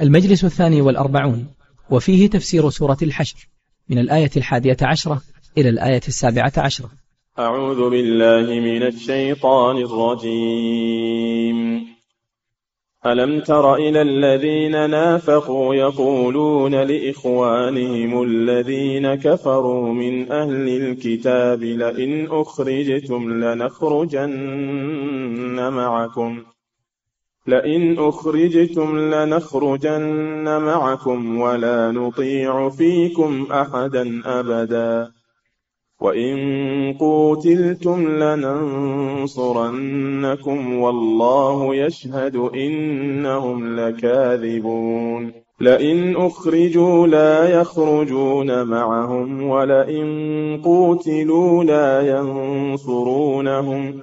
المجلس الثاني والأربعون وفيه تفسير سورة الحشر من الآية الحادية عشرة إلى الآية السابعة عشرة. أعوذ بالله من الشيطان الرجيم. ألم تر إلى الذين نافقوا يقولون لإخوانهم الذين كفروا من أهل الكتاب لئن أخرجتم لنخرجن معكم. لئن أخرجتم لنخرجن معكم ولا نطيع فيكم أحدا أبدا. وإن قوتلتم لننصرنكم والله يشهد إنهم لكاذبون. لئن أخرجوا لا يخرجون معهم ولئن قوتلوا لا ينصرونهم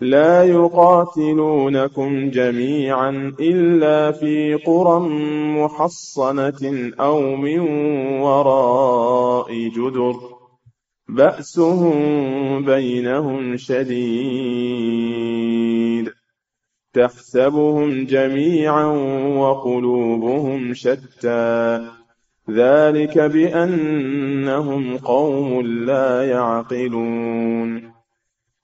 لا يقاتلونكم جميعا إلا في قرى محصنة أو من وراء جدر. بأسهم بينهم شديد. تحسبهم جميعا وقلوبهم شتى. ذلك بأنهم قوم لا يعقلون.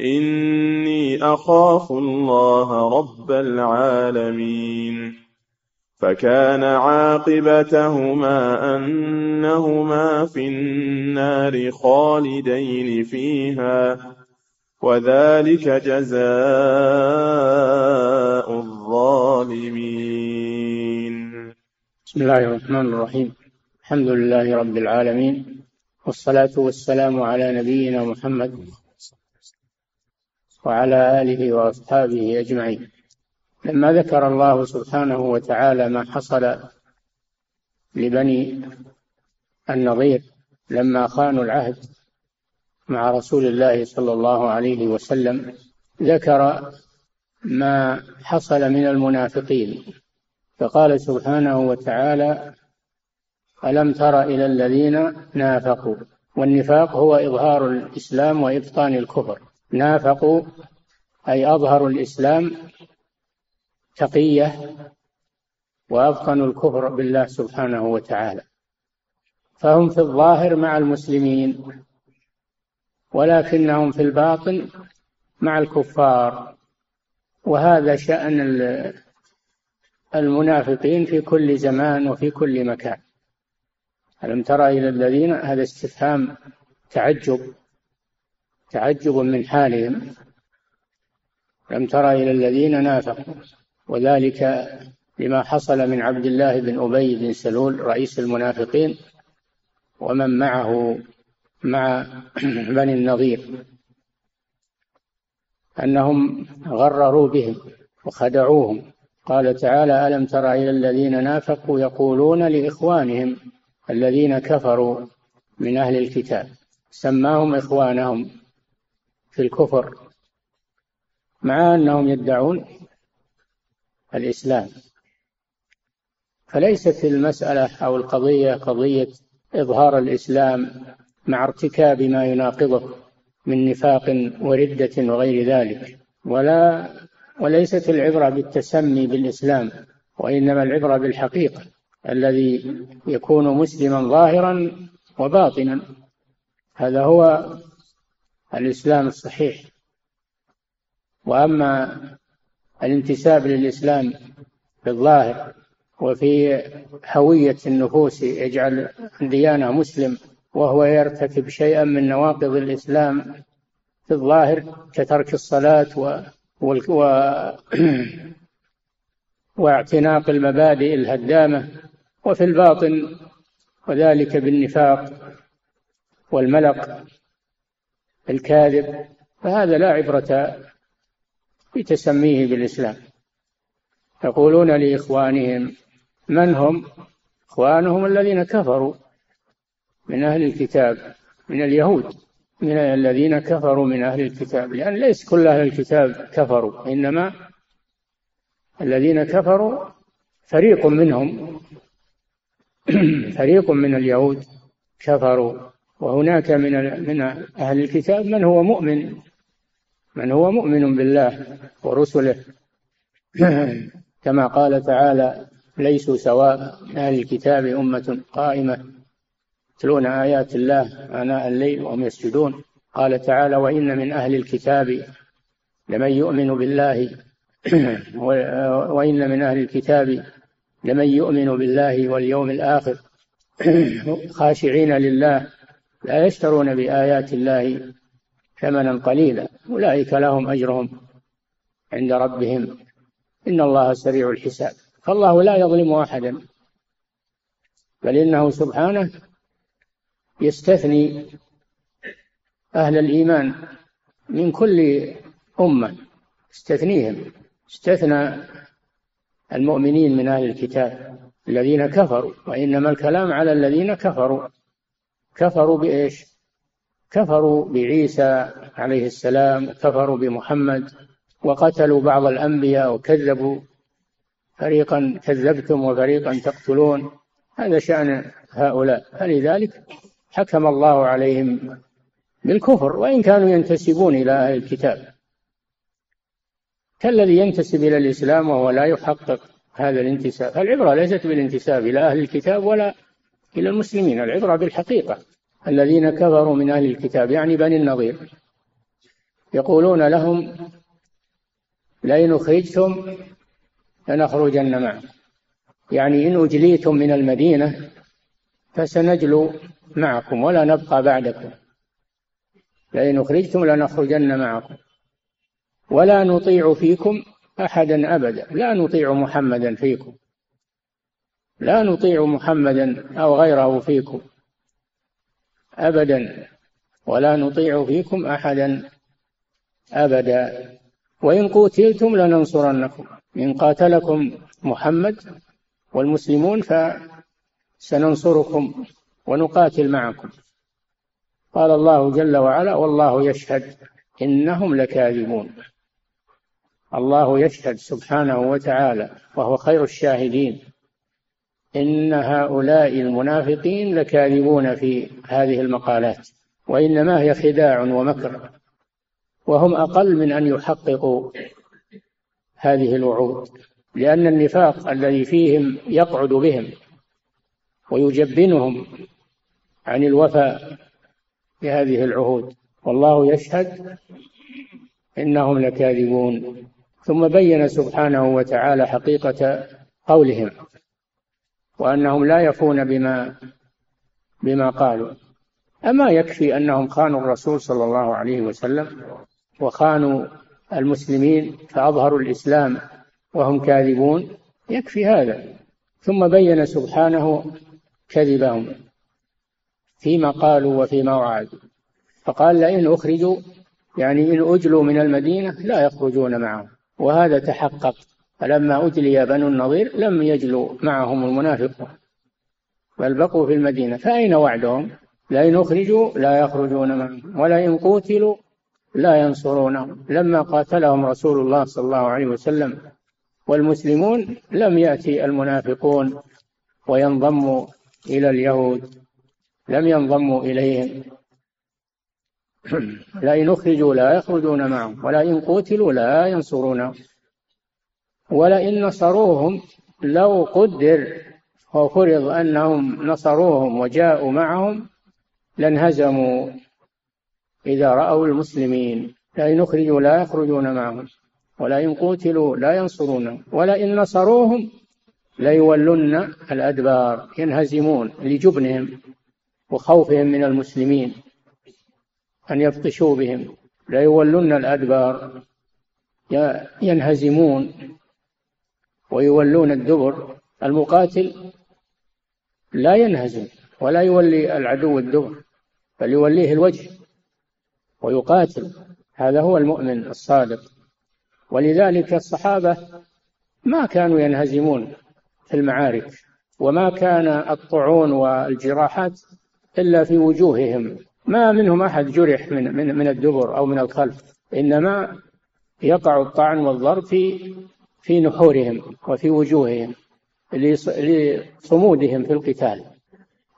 إني أخاف الله رب العالمين. فكان عاقبتهما أنهما في النار خالدين فيها وذلك جزاء الظالمين. بسم الله الرحمن الرحيم. الحمد لله رب العالمين والصلاة والسلام على نبينا محمد وعلى آله وأصحابه أجمعين. لما ذكر الله سبحانه وتعالى ما حصل لبني النظير لما خانوا العهد مع رسول الله صلى الله عليه وسلم ذكر ما حصل من المنافقين. فقال سبحانه وتعالى ألم تر إلى الذين نافقوا؟ والنفاق هو إظهار الإسلام وإبطان الكفر. نافقوا أي أظهروا الإسلام تقية وأبطنوا الكفر بالله سبحانه وتعالى. فهم في الظاهر مع المسلمين ولكنهم في الباطن مع الكفار. وهذا شأن المنافقين في كل زمان وفي كل مكان. ألم ترى إلى الذين هذا استفهام تعجب. تعجب من حالهم. لم ترى إلى الذين نافقوا وذلك لما حصل من عبد الله بن أبي بن سلول رئيس المنافقين ومن معه مع بني النظير أنهم غرروا بهم وخدعوهم. قال تعالى ألم تر إلى الذين نافقوا يقولون لإخوانهم الذين كفروا من أهل الكتاب سماهم إخوانهم في الكفر مع أنهم يدعون الإسلام. فليست المسألة أو القضية قضية إظهار الإسلام مع ارتكاب ما يناقضه من نفاق وردة وغير ذلك ولا وليست العبرة بالتسمي بالإسلام وإنما العبرة بالحقيقة الذي يكون مسلما ظاهرا وباطنا. هذا هو الإسلام الصحيح. وأما الانتساب للإسلام في الظاهر وفي هوية النفوس يجعل ديانة مسلم وهو يرتكب شيئا من نواقض الإسلام في الظاهر كترك الصلاة و واعتناق المبادئ الهدامة وفي الباطن وذلك بالنفاق والملق. الكاذب فهذا لا عبرة بتسميه بالإسلام. يقولون لإخوانهم من هم؟ إخوانهم الذين كفروا من أهل الكتاب من اليهود من الذين كفروا من أهل الكتاب. لأن ليس كل أهل الكتاب كفروا إنما الذين كفروا فريق منهم. فريق من اليهود كفروا. وهناك من من أهل الكتاب من هو مؤمن من هو مؤمن بالله ورسله. كما قال تعالى ليسوا سواء أهل الكتاب أمة قائمة يتلون آيات الله آناء الليل وهم يسجدون. قال تعالى وإن من أهل الكتاب لمن يؤمن بالله وإن من أهل الكتاب لمن يؤمن بالله واليوم الآخر خاشعين لله لا يشترون بآيات الله ثمنا قليلا. أولئك لهم أجرهم عند ربهم. إن الله سريع الحساب. فالله لا يظلم أحدا. بل إنه سبحانه يستثني أهل الإيمان من كل أمة. استثنيهم. استثنى المؤمنين من أهل الكتاب الذين كفروا. وإنما الكلام على الذين كفروا. كفروا بإيش؟ كفروا بعيسى عليه السلام كفروا بمحمد وقتلوا بعض الأنبياء وكذبوا. فريقا كذبتم وفريقا تقتلون. هذا شأن هؤلاء. فلذلك حكم الله عليهم بالكفر وإن كانوا ينتسبون إلى أهل الكتاب. كالذي ينتسب إلى الإسلام وهو لا يحقق هذا الانتساب. العبرة ليست بالانتساب إلى أهل الكتاب ولا إلى المسلمين. العبرة بالحقيقة. الذين كفروا من أهل الكتاب يعني بني النظير يقولون لهم لئن أخرجتم لنخرجن معكم. يعني إن أجليتم من المدينة فسنجلو معكم ولا نبقى بعدكم. لئن أخرجتم لنخرجن معكم. ولا نطيع فيكم أحدا أبدا. لا نطيع محمدا فيكم. لا نطيع محمدا أو غيره فيكم أبدا ولا نطيع فيكم أحدا أبدا. وإن قتلتم لننصرنكم. إن قاتلكم محمد والمسلمون فسننصركم ونقاتل معكم. قال الله جل وعلا والله يشهد إنهم لكاذبون. الله يشهد سبحانه وتعالى وهو خير الشاهدين. إن هؤلاء المنافقين لكاذبون في هذه المقالات وإنما هي خداع ومكر وهم أقل من أن يحققوا هذه الوعود لأن النفاق الذي فيهم يقعد بهم ويجبنهم عن الوفاء بهذه العهود. والله يشهد إنهم لكاذبون. ثم بين سبحانه وتعالى حقيقة قولهم. وأنهم لا يفون بما بما قالوا. أما يكفي أنهم خانوا الرسول صلى الله عليه وسلم وخانوا المسلمين فأظهروا الإسلام وهم كاذبون يكفي هذا. ثم بين سبحانه كذبهم فيما قالوا وفيما وعدوا. فقال لئن أخرجوا يعني إن أجلوا من المدينة لا يخرجون معهم. وهذا تحقق فلما أجلي بنو النضير لم يجلوا معهم المنافقون بل بقوا في المدينة. فأين وعدهم؟ لئن أخرجوا لا يخرجون معهم ولئن قتلوا لا ينصرونهم لما قاتلهم رسول الله صلى الله عليه وسلم والمسلمون لم يأتي المنافقون وينضموا إلى اليهود لم ينضموا إليهم. لئن أخرجوا لا يخرجون معهم ولئن قتلوا لا ينصرونهم ولئن نصروهم لو قدر وفرض أنهم نصروهم وجاءوا معهم لانهزموا إذا رأوا المسلمين. لئن أخرجوا لا يخرجون معهم ولئن قتلوا لا ينصرونهم ولئن نصروهم ليولن الأدبار ينهزمون لجبنهم وخوفهم من المسلمين أن يبطشوا بهم ليولن الأدبار ينهزمون. ويولون الدبر المقاتل لا ينهزم ولا يولي العدو الدبر بل يوليه الوجه ويقاتل. هذا هو المؤمن الصادق. ولذلك الصحابة ما كانوا ينهزمون في المعارك وما كان الطعون والجراحات إلا في وجوههم. ما منهم أحد جرح من, من, من الدبر أو من الخلف إنما يقع الطعن والضرب في في نحورهم وفي وجوههم لصمودهم في القتال.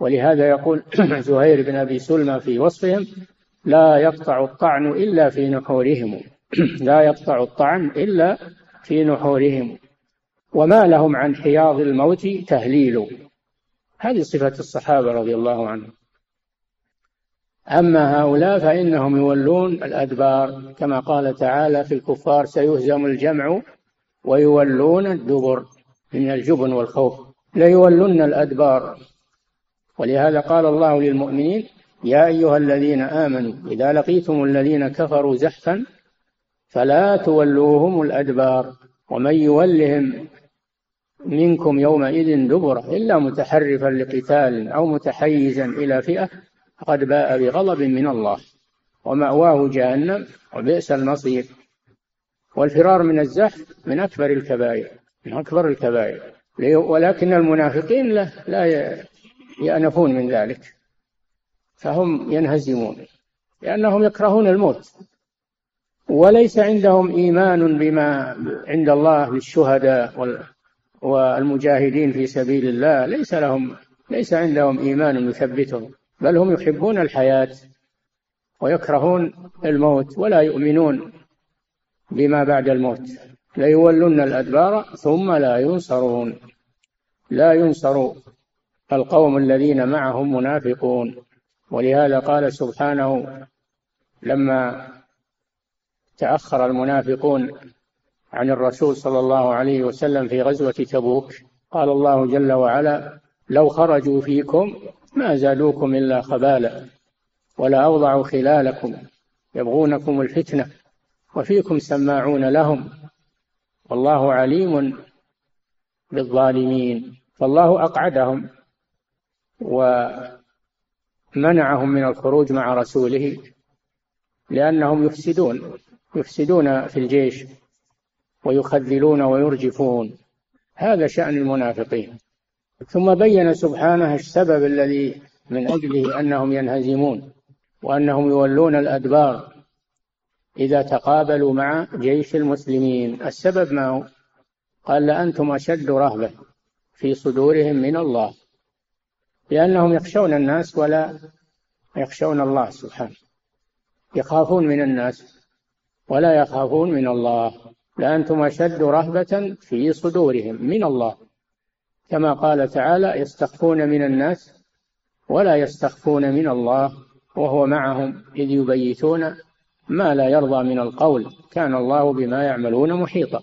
ولهذا يقول زهير بن أبي سلمى في وصفهم لا يقطع الطعن إلا في نحورهم. لا يقطع الطعن إلا في نحورهم. وما لهم عن حياض الموت تهليل. هذه صفة الصحابة رضي الله عنهم. أما هؤلاء فإنهم يولون الأدبار. كما قال تعالى في الكفار سيهزم الجمع ويولون الدبر من الجبن والخوف. ليولن الأدبار. ولهذا قال الله للمؤمنين يا أيها الذين آمنوا إذا لقيتم الذين كفروا زحفا فلا تولوهم الأدبار. ومن يولهم منكم يومئذ دبره إلا متحرفا لقتال أو متحيزا إلى فئة فقد باء بغضب من الله. ومأواه جهنم وبئس المصير. والفرار من الزحف من أكبر الكبائر من أكبر الكبائر. ولكن المنافقين لا, لا يأنفون من ذلك. فهم ينهزمون لأنهم يكرهون الموت. وليس عندهم إيمان بما عند الله للشهداء والمجاهدين في سبيل الله. ليس لهم ليس عندهم إيمان يثبتهم بل هم يحبون الحياة ويكرهون الموت ولا يؤمنون. بما بعد الموت. ليولن الأدبار ثم لا ينصرون. لا ينصر القوم الذين معهم منافقون. ولهذا قال سبحانه لما تأخر المنافقون عن الرسول صلى الله عليه وسلم في غزوة تبوك قال الله جل وعلا لو خرجوا فيكم ما زادوكم إلا خبالا ولا أوضعوا خلالكم يبغونكم الفتنة. وفيكم سماعون لهم. والله عليم بالظالمين. فالله أقعدهم ومنعهم من الخروج مع رسوله لأنهم يفسدون يفسدون في الجيش ويخذلون ويرجفون. هذا شأن المنافقين. ثم بين سبحانه السبب الذي من أجله أنهم ينهزمون وأنهم يولون الأدبار. إذا تقابلوا مع جيش المسلمين. السبب ما هو؟ قال لأنتم أشد رهبة في صدورهم من الله لأنهم يخشون الناس ولا يخشون الله سبحانه. يخافون من الناس ولا يخافون من الله لأنتم أشد رهبة في صدورهم من الله. كما قال تعالى يستخفون من الناس ولا يستخفون من الله وهو معهم إذ يبيتون ما لا يرضى من القول كان الله بما يعملون محيطا.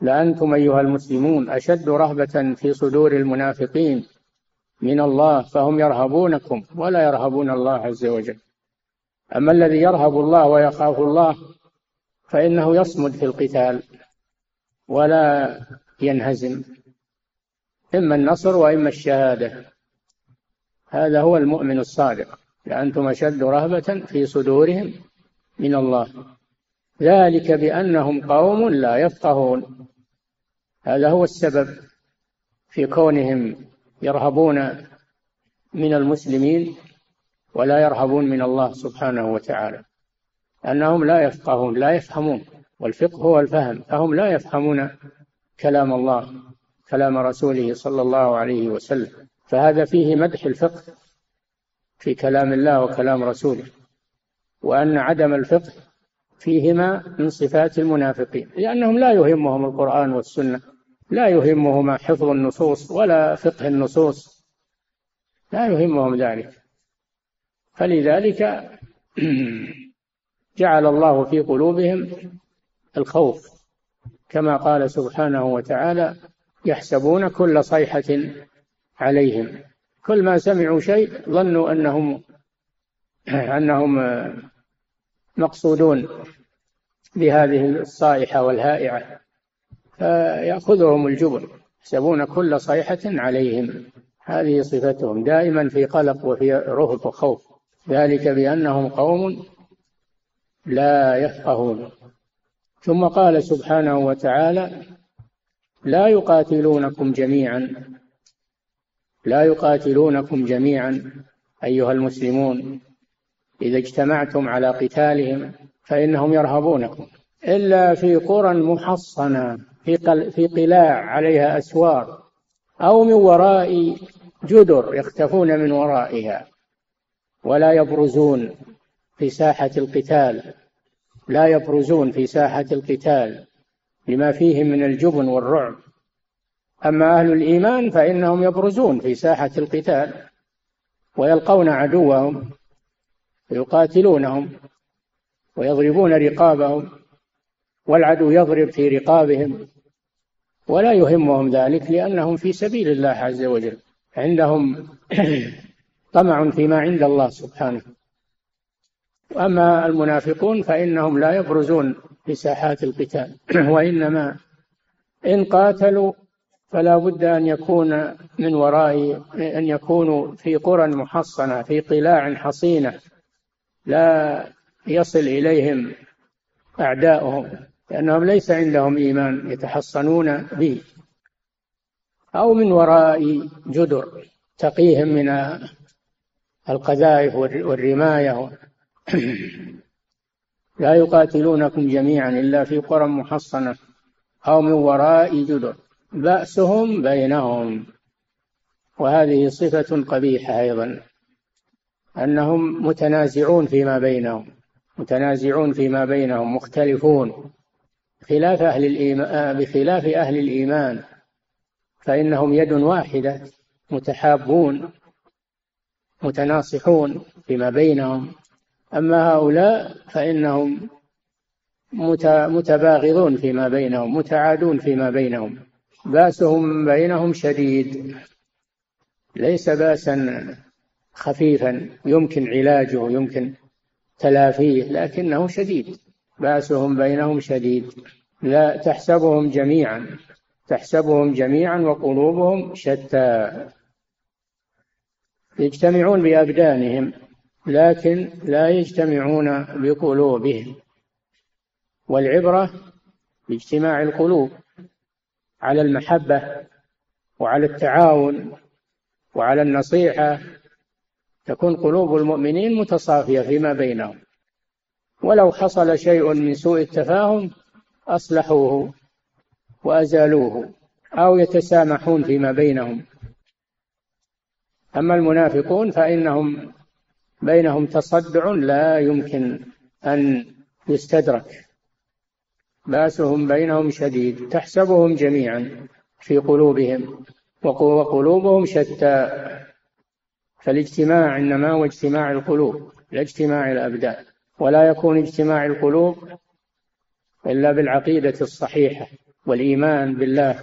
لأنتم أيها المسلمون أشد رهبة في صدور المنافقين من الله فهم يرهبونكم ولا يرهبون الله عز وجل. أما الذي يرهب الله ويخاف الله فإنه يصمد في القتال ولا ينهزم. إما النصر وإما الشهادة. هذا هو المؤمن الصادق. لأنتم أشد رهبة في صدورهم من الله. ذلك بأنهم قوم لا يفقهون. هذا هو السبب في كونهم يرهبون من المسلمين ولا يرهبون من الله سبحانه وتعالى. أنهم لا يفقهون لا يفهمون. والفقه هو الفهم. فهم لا يفهمون كلام الله كلام رسوله صلى الله عليه وسلم. فهذا فيه مدح الفقه في كلام الله وكلام رسوله. وأن عدم الفقه فيهما من صفات المنافقين لأنهم لا يهمهم القرآن والسنة لا يهمهم حفظ النصوص ولا فقه النصوص لا يهمهم ذلك. فلذلك جعل الله في قلوبهم الخوف كما قال سبحانه وتعالى يحسبون كل صيحة عليهم. كل ما سمعوا شيء ظنوا أنهم أنهم مقصودون بهذه الصائحة والهائعة فيأخذهم الجبن يحسبون كل صيحة عليهم. هذه صفتهم دائما في قلق وفي رهب وخوف. ذلك بأنهم قوم لا يفقهون. ثم قال سبحانه وتعالى لا يقاتلونكم جميعا لا يقاتلونكم جميعا أيها المسلمون إذا اجتمعتم على قتالهم فإنهم يرهبونكم. إلا في قرى محصنة في في قلاع عليها أسوار أو من وراء جدر يختفون من ورائها. ولا يبرزون في ساحة القتال لا يبرزون في ساحة القتال لما فيهم من الجبن والرعب. أما أهل الإيمان فإنهم يبرزون في ساحة القتال ويلقون عدوهم ويقاتلونهم ويضربون رقابهم والعدو يضرب في رقابهم ولا يهمهم ذلك لأنهم في سبيل الله عز وجل عندهم طمع فيما عند الله سبحانه. وأما المنافقون فإنهم لا يبرزون في ساحات القتال وإنما إن قاتلوا فلا بد أن يكون من وراء أن يكونوا في قرى محصنة في قلاع حصينة. لا يصل إليهم أعداؤهم لأنهم ليس عندهم إيمان يتحصنون به أو من وراء جدر تقيهم من القذائف والرماية. لا يقاتلونكم جميعا إلا في قرى محصنة أو من وراء جدر. بأسهم بينهم. وهذه صفة قبيحة أيضا. أنهم متنازعون فيما بينهم متنازعون فيما بينهم مختلفون. خلاف أهل الإيمان بخلاف أهل الإيمان فإنهم يد واحدة متحابون متناصحون فيما بينهم. أما هؤلاء فإنهم متباغضون فيما بينهم متعادون فيما بينهم. بأسهم بينهم شديد. ليس باسا خفيفا يمكن علاجه يمكن تلافيه لكنه شديد. بأسهم بينهم شديد. لا تحسبهم جميعا. تحسبهم جميعا وقلوبهم شتى. يجتمعون بأبدانهم لكن لا يجتمعون بقلوبهم. والعبرة باجتماع القلوب على المحبة وعلى التعاون وعلى النصيحة تكون قلوب المؤمنين متصافية فيما بينهم. ولو حصل شيء من سوء التفاهم أصلحوه وأزالوه أو يتسامحون فيما بينهم. أما المنافقون فإنهم بينهم تصدع لا يمكن أن يستدرك. بأسهم بينهم شديد تحسبهم جميعا في قلوبهم وقلوبهم شتى. فالاجتماع إنما هو اجتماع القلوب لا اجتماع الأبدان. ولا يكون اجتماع القلوب إلا بالعقيدة الصحيحة والإيمان بالله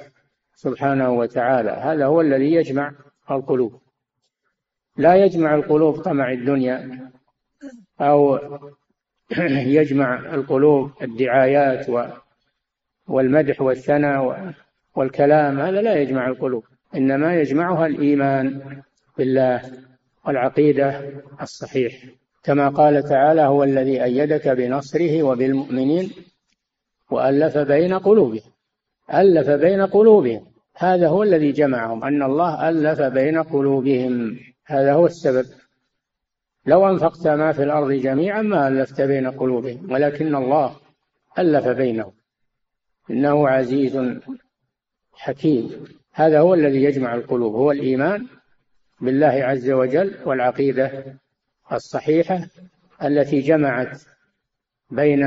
سبحانه وتعالى. هذا هو الذي يجمع القلوب. لا يجمع القلوب طمع الدنيا أو يجمع القلوب الدعايات والمدح والثناء والكلام. هذا لا يجمع القلوب إنما يجمعها الإيمان بالله والعقيدة الصحيح. كما قال تعالى هو الذي أيدك بنصره وبالمؤمنين وألف بين قلوبهم. ألف بين قلوبهم. هذا هو الذي جمعهم. أن الله ألف بين قلوبهم. هذا هو السبب. لو أنفقت ما في الأرض جميعا ما ألفت بين قلوبهم ولكن الله ألف بينهم. إنه عزيز حكيم. هذا هو الذي يجمع القلوب هو الإيمان بالله عز وجل والعقيدة الصحيحة التي جمعت بين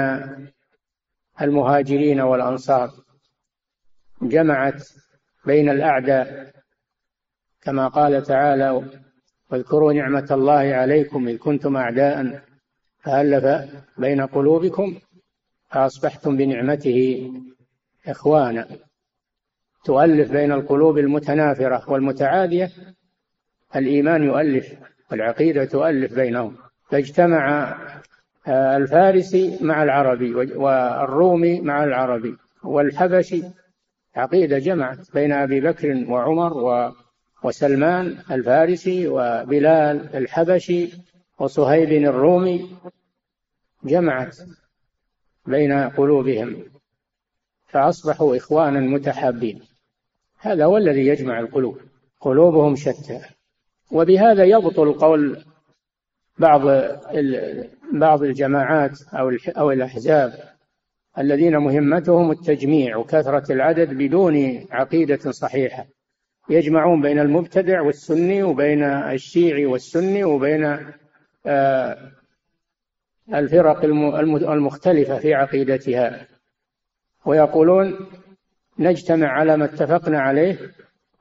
المهاجرين والأنصار جمعت بين الأعداء كما قال تعالى واذكروا نعمة الله عليكم إذ كنتم أعداء فألف بين قلوبكم فأصبحتم بنعمته إخوانا. تؤلف بين القلوب المتنافرة والمتعادية الإيمان يؤلف والعقيدة تؤلف بينهم. فاجتمع الفارسي مع العربي والرومي مع العربي والحبشي عقيدة جمعت بين أبي بكر وعمر وسلمان الفارسي وبلال الحبشي وصهيب الرومي جمعت بين قلوبهم فأصبحوا إخوانا متحابين. هذا هو الذي يجمع القلوب قلوبهم شتى. وبهذا يبطل قول بعض بعض الجماعات أو أو الأحزاب الذين مهمتهم التجميع وكثرة العدد بدون عقيدة صحيحة. يجمعون بين المبتدع والسني وبين الشيعي والسني وبين آه، الفرق المختلفة في عقيدتها. ويقولون نجتمع على ما اتفقنا عليه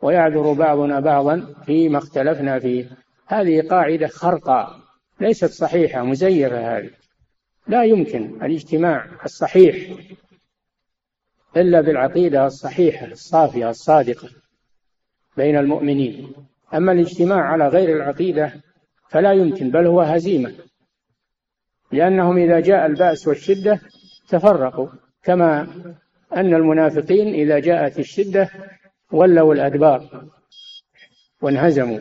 ويعذر بعضنا بعضا فيما اختلفنا فيه. هذه قاعدة خرقة ليست صحيحة مزيفة هذه. لا يمكن الاجتماع الصحيح إلا بالعقيدة الصحيحة الصافية الصادقة بين المؤمنين. أما الاجتماع على غير العقيدة فلا يمكن بل هو هزيمة. لأنهم إذا جاء البأس والشدة تفرقوا كما أن المنافقين إذا جاءت الشدة ولوا الأدبار وانهزموا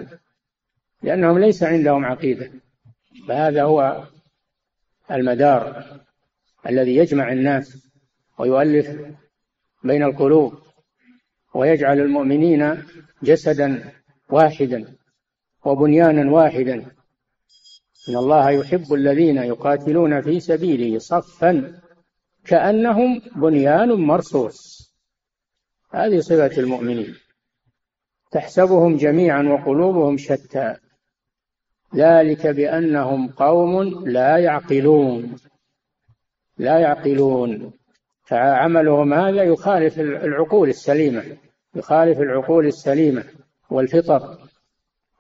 لأنهم ليس عندهم عقيدة. فهذا هو المدار الذي يجمع الناس ويؤلف بين القلوب ويجعل المؤمنين جسدا واحدا وبنيانا واحدا. إن الله يحب الذين يقاتلون في سبيله صفا كأنهم بنيان مرصوص. هذه صفة المؤمنين. تحسبهم جميعا وقلوبهم شتى. ذلك بأنهم قوم لا يعقلون. لا يعقلون. فعملهم هذا يخالف العقول السليمة. يخالف العقول السليمة والفطر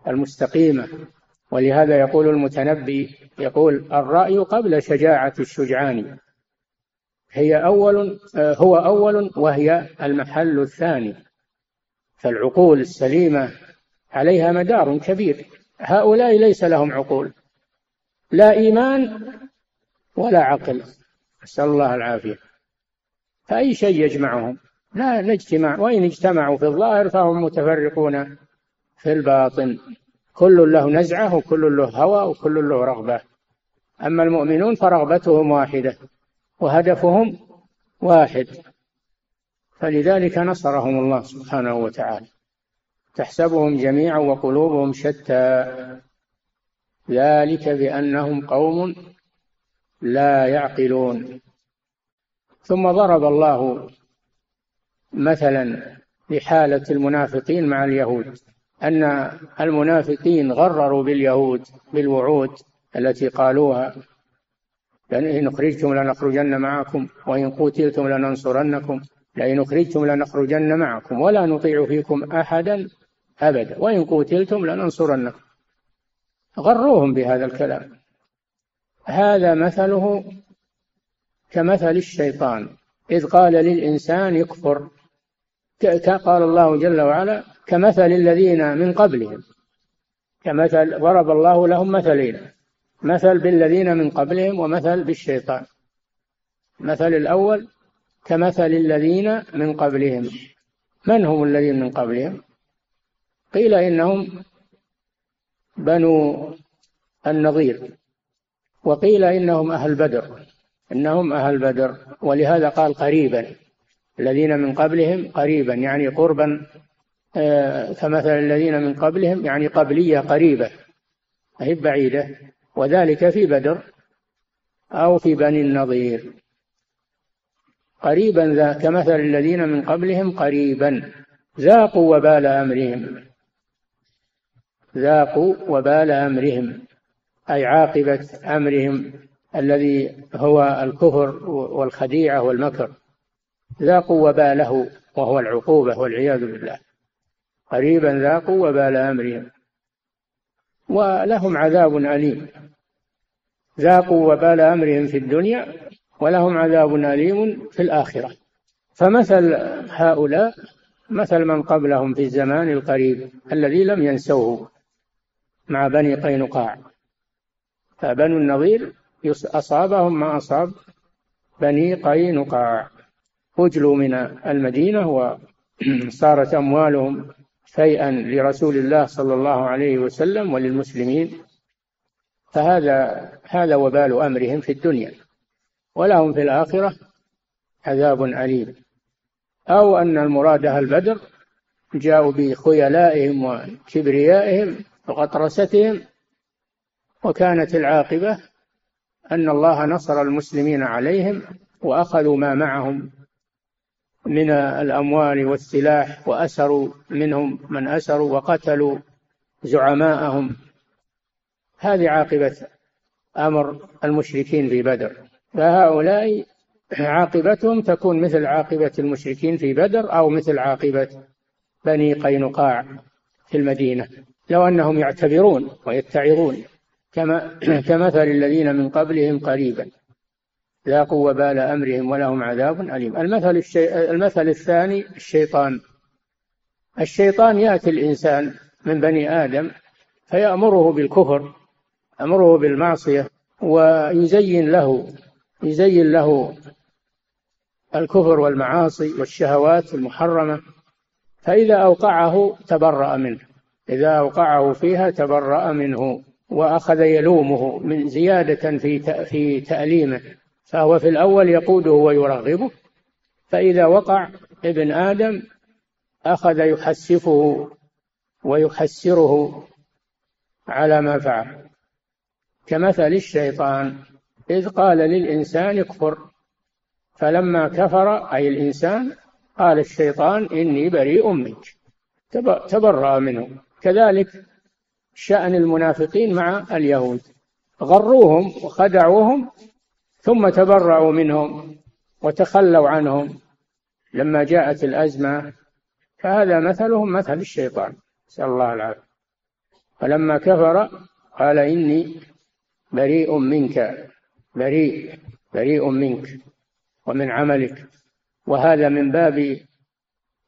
المستقيمة. ولهذا يقول المتنبي يقول الرأي قبل شجاعة الشجعان. هي أول هو أول وهي المحل الثاني. فالعقول السليمة عليها مدار كبير. هؤلاء ليس لهم عقول. لا إيمان ولا عقل. نسأل الله العافية. فأي شيء يجمعهم؟ لا نجتمع وإن اجتمعوا في الظاهر فهم متفرقون في الباطن. كل له نزعة وكل له هوى وكل له رغبة. أما المؤمنون فرغبتهم واحدة. وهدفهم واحد. فلذلك نصرهم الله سبحانه وتعالى. تحسبهم جميعا وقلوبهم شتى. ذلك بأنهم قوم لا يعقلون. ثم ضرب الله مثلا لحالة المنافقين مع اليهود. أن المنافقين غرروا باليهود بالوعود التي قالوها لئن أخرجتم لنخرجن معكم وإن قتلتم لننصرنكم لئن أخرجتم لنخرجن معكم ولا نطيع فيكم أحدا أبدا وإن قتلتم لننصرنكم. غروهم بهذا الكلام. هذا مثله كمثل الشيطان. إذ قال للإنسان يكفر قال الله جل وعلا كمثل الذين من قبلهم كمثل ضرب الله لهم مثلين. مثل بالذين من قبلهم ومثل بالشيطان. مثل الأول كمثل الذين من قبلهم. من هم الذين من قبلهم؟ قيل إنهم بنو النظير وقيل إنهم أهل بدر. إنهم أهل بدر ولهذا قال قريبا. الذين من قبلهم قريبا يعني قربا آه، كمثل الذين من قبلهم يعني قبلية قريبة أي بعيدة. وذلك في بدر أو في بني النظير قريبا ذا كمثل الذين من قبلهم قريبا. ذاقوا وبال أمرهم. ذاقوا وبال أمرهم. أي عاقبة أمرهم الذي هو الكفر والخديعة والمكر. ذاقوا وباله وهو العقوبة والعياذ بالله. قريبا ذاقوا وبال أمرهم. ولهم عذاب أليم. ذاقوا وبال أمرهم في الدنيا ولهم عذاب أليم في الآخرة. فمثل هؤلاء مثل من قبلهم في الزمان القريب الذي لم ينسوه مع بني قينقاع. فبنو النظير أصابهم ما أصاب بني قينقاع. وجلوا من المدينة صارت أموالهم شيئا لرسول الله صلى الله عليه وسلم وللمسلمين فهذا هذا وبال أمرهم في الدنيا ولهم في الآخرة عذاب أليم. أو أن المراد أهل بدر جاءوا بخيلائهم وكبريائهم وغطرستهم وكانت العاقبة أن الله نصر المسلمين عليهم وأخذوا ما معهم من الأموال والسلاح وأسروا منهم من أسروا وقتلوا زعماءهم. هذه عاقبة أمر المشركين في بدر. فهؤلاء عاقبتهم تكون مثل عاقبة المشركين في بدر أو مثل عاقبة بني قينقاع في المدينة. لو أنهم يعتبرون ويتعظون كما كمثل الذين من قبلهم قريبا. ذاقوا وبال أمرهم ولهم عذاب أليم. المثل, الشي... المثل الثاني الشيطان. الشيطان يأتي الإنسان من بني آدم فيأمره بالكفر أمره بالمعصية ويزين له يزين له الكفر والمعاصي والشهوات المحرمة. فإذا أوقعه تبرأ منه. إذا أوقعه فيها تبرأ منه وأخذ يلومه من زيادة في في تأليمه. فهو في الأول يقوده ويرغبه فإذا وقع ابن آدم أخذ يحسفه ويحسره على ما فعل. كمثل الشيطان إذ قال للإنسان اكفر فلما كفر أي الإنسان قال الشيطان إني بريء منك. تبرأ منه. كذلك شأن المنافقين مع اليهود. غروهم وخدعوهم ثم تبرأوا منهم وتخلوا عنهم لما جاءت الأزمة فهذا مثلهم مثل الشيطان. نسأل الله العافية. فلما كفر قال إني بريء منك بريء بريء منك ومن عملك. وهذا من باب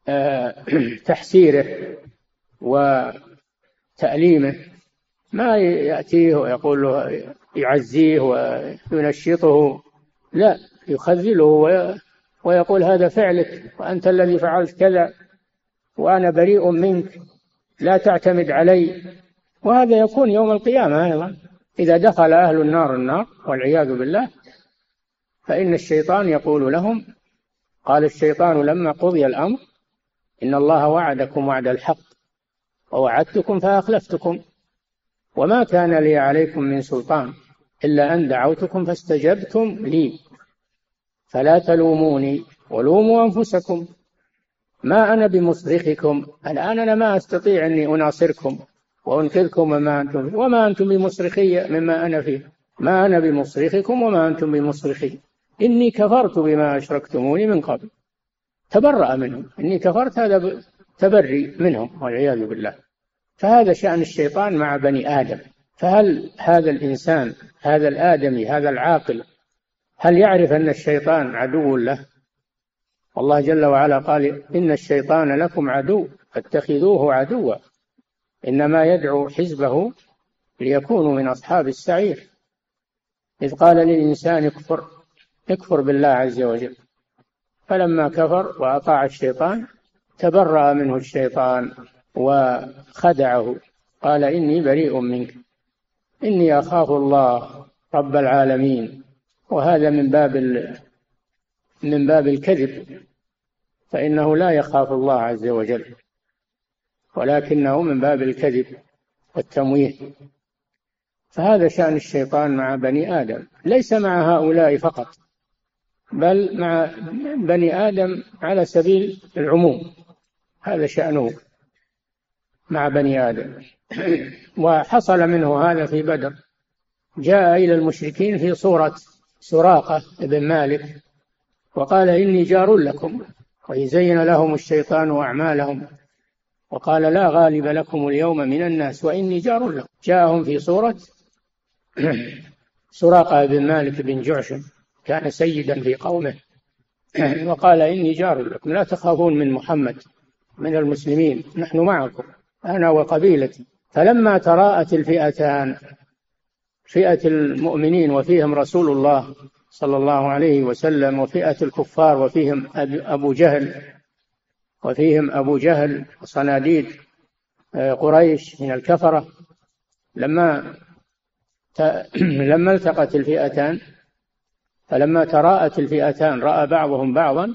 آه، تحسيره وتأليمه. ما يأتيه ويقول له يعزيه وينشطه لا يخذله ويقول هذا فعلك وأنت الذي فعلت كذا وأنا بريء منك لا تعتمد علي. وهذا يكون يوم القيامة أيضا. إذا دخل أهل النار النار والعياذ بالله فإن الشيطان يقول لهم قال الشيطان لما قضي الأمر إن الله وعدكم وعد الحق ووعدتكم فأخلفتكم وما كان لي عليكم من سلطان. إلا أن دعوتكم فاستجبتم لي. فلا تلوموني ولوموا أنفسكم. ما أنا بمصرخكم. الآن أنا ما أستطيع أني أناصركم وأنقذكم وما أنتم وما أنتم بمصرخي مما أنا فيه. ما أنا بمصرخكم وما أنتم بمصرخي. إني كفرت بما أشركتموني من قبل. تبرأ منهم. إني كفرت هذا تبري منهم والعياذ بالله. فهذا شأن الشيطان مع بني آدم. فهل هذا الإنسان هذا الآدمي هذا العاقل هل يعرف أن الشيطان عدو له؟ والله جل وعلا قال إن الشيطان لكم عدو فاتخذوه عدوا. إنما يدعو حزبه ليكونوا من أصحاب السعير. إذ قال للإنسان اكفر اكفر بالله عز وجل. فلما كفر وأطاع الشيطان تبرأ منه الشيطان وخدعه. قال إني بريء منك. إني أخاف الله رب العالمين. وهذا من باب من باب الكذب. فإنه لا يخاف الله عز وجل. ولكنه من باب الكذب والتمويه. فهذا شأن الشيطان مع بني آدم. ليس مع هؤلاء فقط بل مع بني آدم على سبيل العموم. هذا شأنه. مع بني آدم. وحصل منه هذا في بدر. جاء إلى المشركين في صورة سراقة بن مالك وقال إني جار لكم ويزين لهم الشيطان أعمالهم وقال لا غالب لكم اليوم من الناس وإني جار لكم. جاءهم في صورة سراقة بن مالك بن جعشم كان سيدا في قومه وقال إني جار لكم لا تخافون من محمد من المسلمين نحن معكم. أنا وقبيلتي. فلما تراءت الفئتان فئة المؤمنين وفيهم رسول الله صلى الله عليه وسلم وفئة الكفار وفيهم أبو جهل وفيهم أبو جهل وصناديد آه، قريش من الكفرة لما لما التقت الفئتان فلما تراءت الفئتان رأى بعضهم بعضا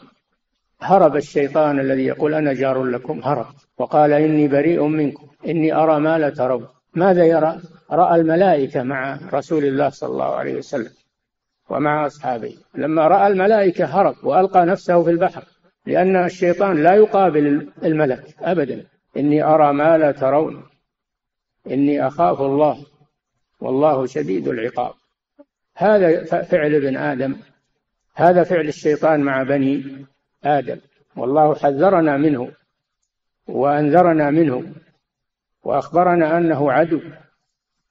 هرب الشيطان الذي يقول أنا جار لكم هرب. وقال إني بريء منكم إني أرى ما لا ترون. ماذا يرى؟ رأى الملائكة مع رسول الله صلى الله عليه وسلم ومع أصحابه. لما رأى الملائكة هرب وألقى نفسه في البحر لأن الشيطان لا يقابل الملك أبدا. إني أرى ما لا ترون. إني أخاف الله والله شديد العقاب. هذا فعل ابن آدم. هذا فعل الشيطان مع بني آدم. والله حذرنا منه وأنذرنا منه وأخبرنا أنه عدو.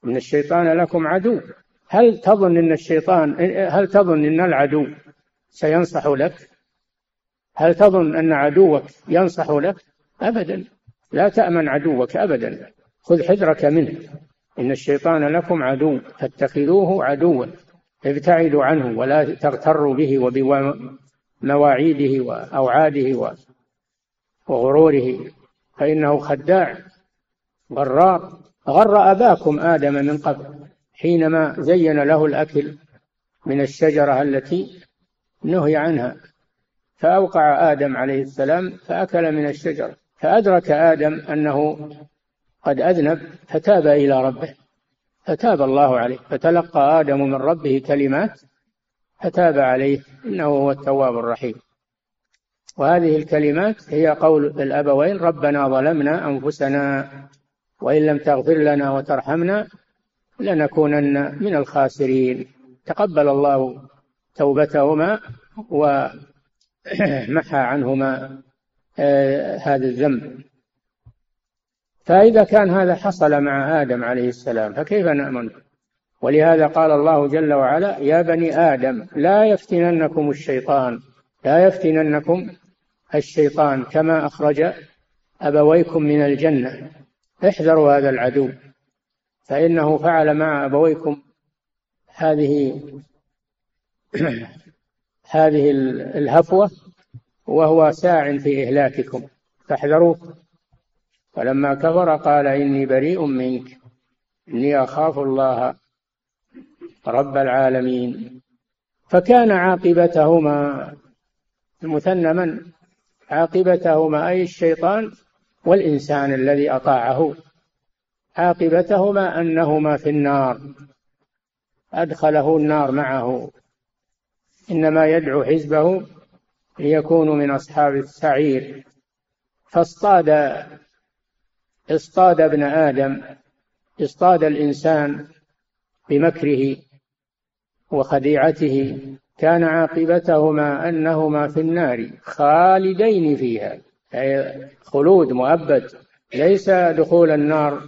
إن الشيطان لكم عدو. هل تظن أن الشيطان هل تظن أن العدو سينصح لك؟ هل تظن أن عدوك ينصح لك؟ أبدا. لا تأمن عدوك أبدا. خذ حذرك منه. إن الشيطان لكم عدو. فاتخذوه عدوا. ابتعدوا عنه ولا تغتروا به وبمواعيده وأوعاده وغروره. فإنه خداع غرار غر أباكم آدم من قبل حينما زين له الأكل من الشجرة التي نهي عنها. فأوقع آدم عليه السلام فأكل من الشجرة. فأدرك آدم أنه قد أذنب فتاب إلى ربه. فتاب الله عليه. فتلقى آدم من ربه كلمات فتاب عليه إنه هو التواب الرحيم. وهذه الكلمات هي قول الأبوين ربنا ظلمنا أنفسنا وإن لم تغفر لنا وترحمنا لنكونن من الخاسرين. تقبل الله توبتهما ومحى عنهما آه، هذا الذنب. فإذا كان هذا حصل مع آدم عليه السلام فكيف نأمن؟ ولهذا قال الله جل وعلا يا بني آدم لا يفتننكم الشيطان لا يفتننكم الشيطان كما أخرج أبويكم من الجنة. احذروا هذا العدو فإنه فعل مع أبويكم هذه هذه الهفوة وهو ساع في إهلاككم. فاحذروه. فلما كفر قال إني بريء منك إني أخاف الله رب العالمين فكان عاقبتهما المثنى من؟ عاقبتهما أي الشيطان والإنسان الذي أطاعه. عاقبتهما أنهما في النار أدخله النار معه. إنما يدعو حزبه ليكونوا من أصحاب السعير. فاصطاد اصطاد ابن آدم اصطاد الإنسان بمكره. وخديعته كان عاقبتهما أنهما في النار خالدين فيها أي خلود مؤبد ليس دخول النار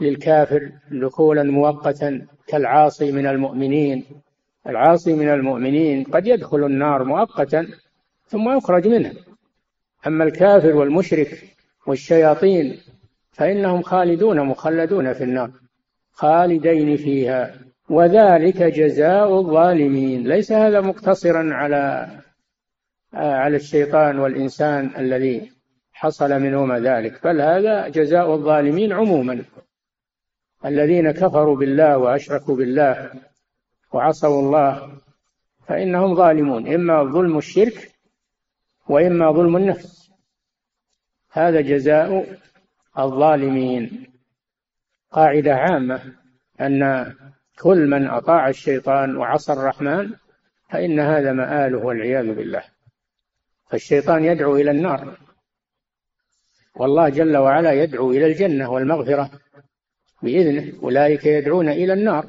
للكافر دخولا مؤقتا كالعاصي من المؤمنين. العاصي من المؤمنين قد يدخل النار مؤقتا ثم يخرج منها أما الكافر والمشرك والشياطين فإنهم خالدون مخلدون في النار خالدين فيها. وذلك جزاء الظالمين. ليس هذا مقتصرا على على الشيطان والإنسان الذي حصل منهما ذلك بل هذا جزاء الظالمين عموما. الذين كفروا بالله وأشركوا بالله وعصوا الله فإنهم ظالمون إما ظلم الشرك وإما ظلم النفس. هذا جزاء الظالمين. قاعدة عامة أن كل من أطاع الشيطان وعصى الرحمن فإن هذا مآله والعياذ بالله. فالشيطان يدعو إلى النار. والله جل وعلا يدعو إلى الجنة والمغفرة بإذنه. أولئك يدعون إلى النار.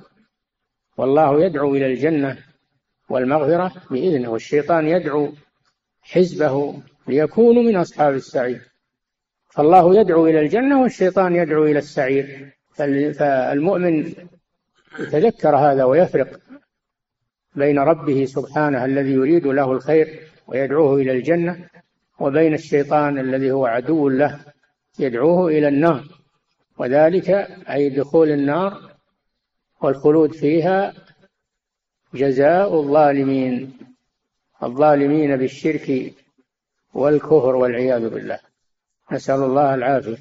والله يدعو إلى الجنة والمغفرة بإذنه. والشيطان يدعو حزبه ليكونوا من أصحاب السعير. فالله يدعو إلى الجنة والشيطان يدعو إلى السعير. فالمؤمن يتذكر هذا ويفرق بين ربه سبحانه الذي يريد له الخير ويدعوه إلى الجنة وبين الشيطان الذي هو عدو له يدعوه إلى النار. وذلك أي دخول النار والخلود فيها جزاء الظالمين الظالمين بالشرك والكفر والعياذ بالله. نسأل الله العافية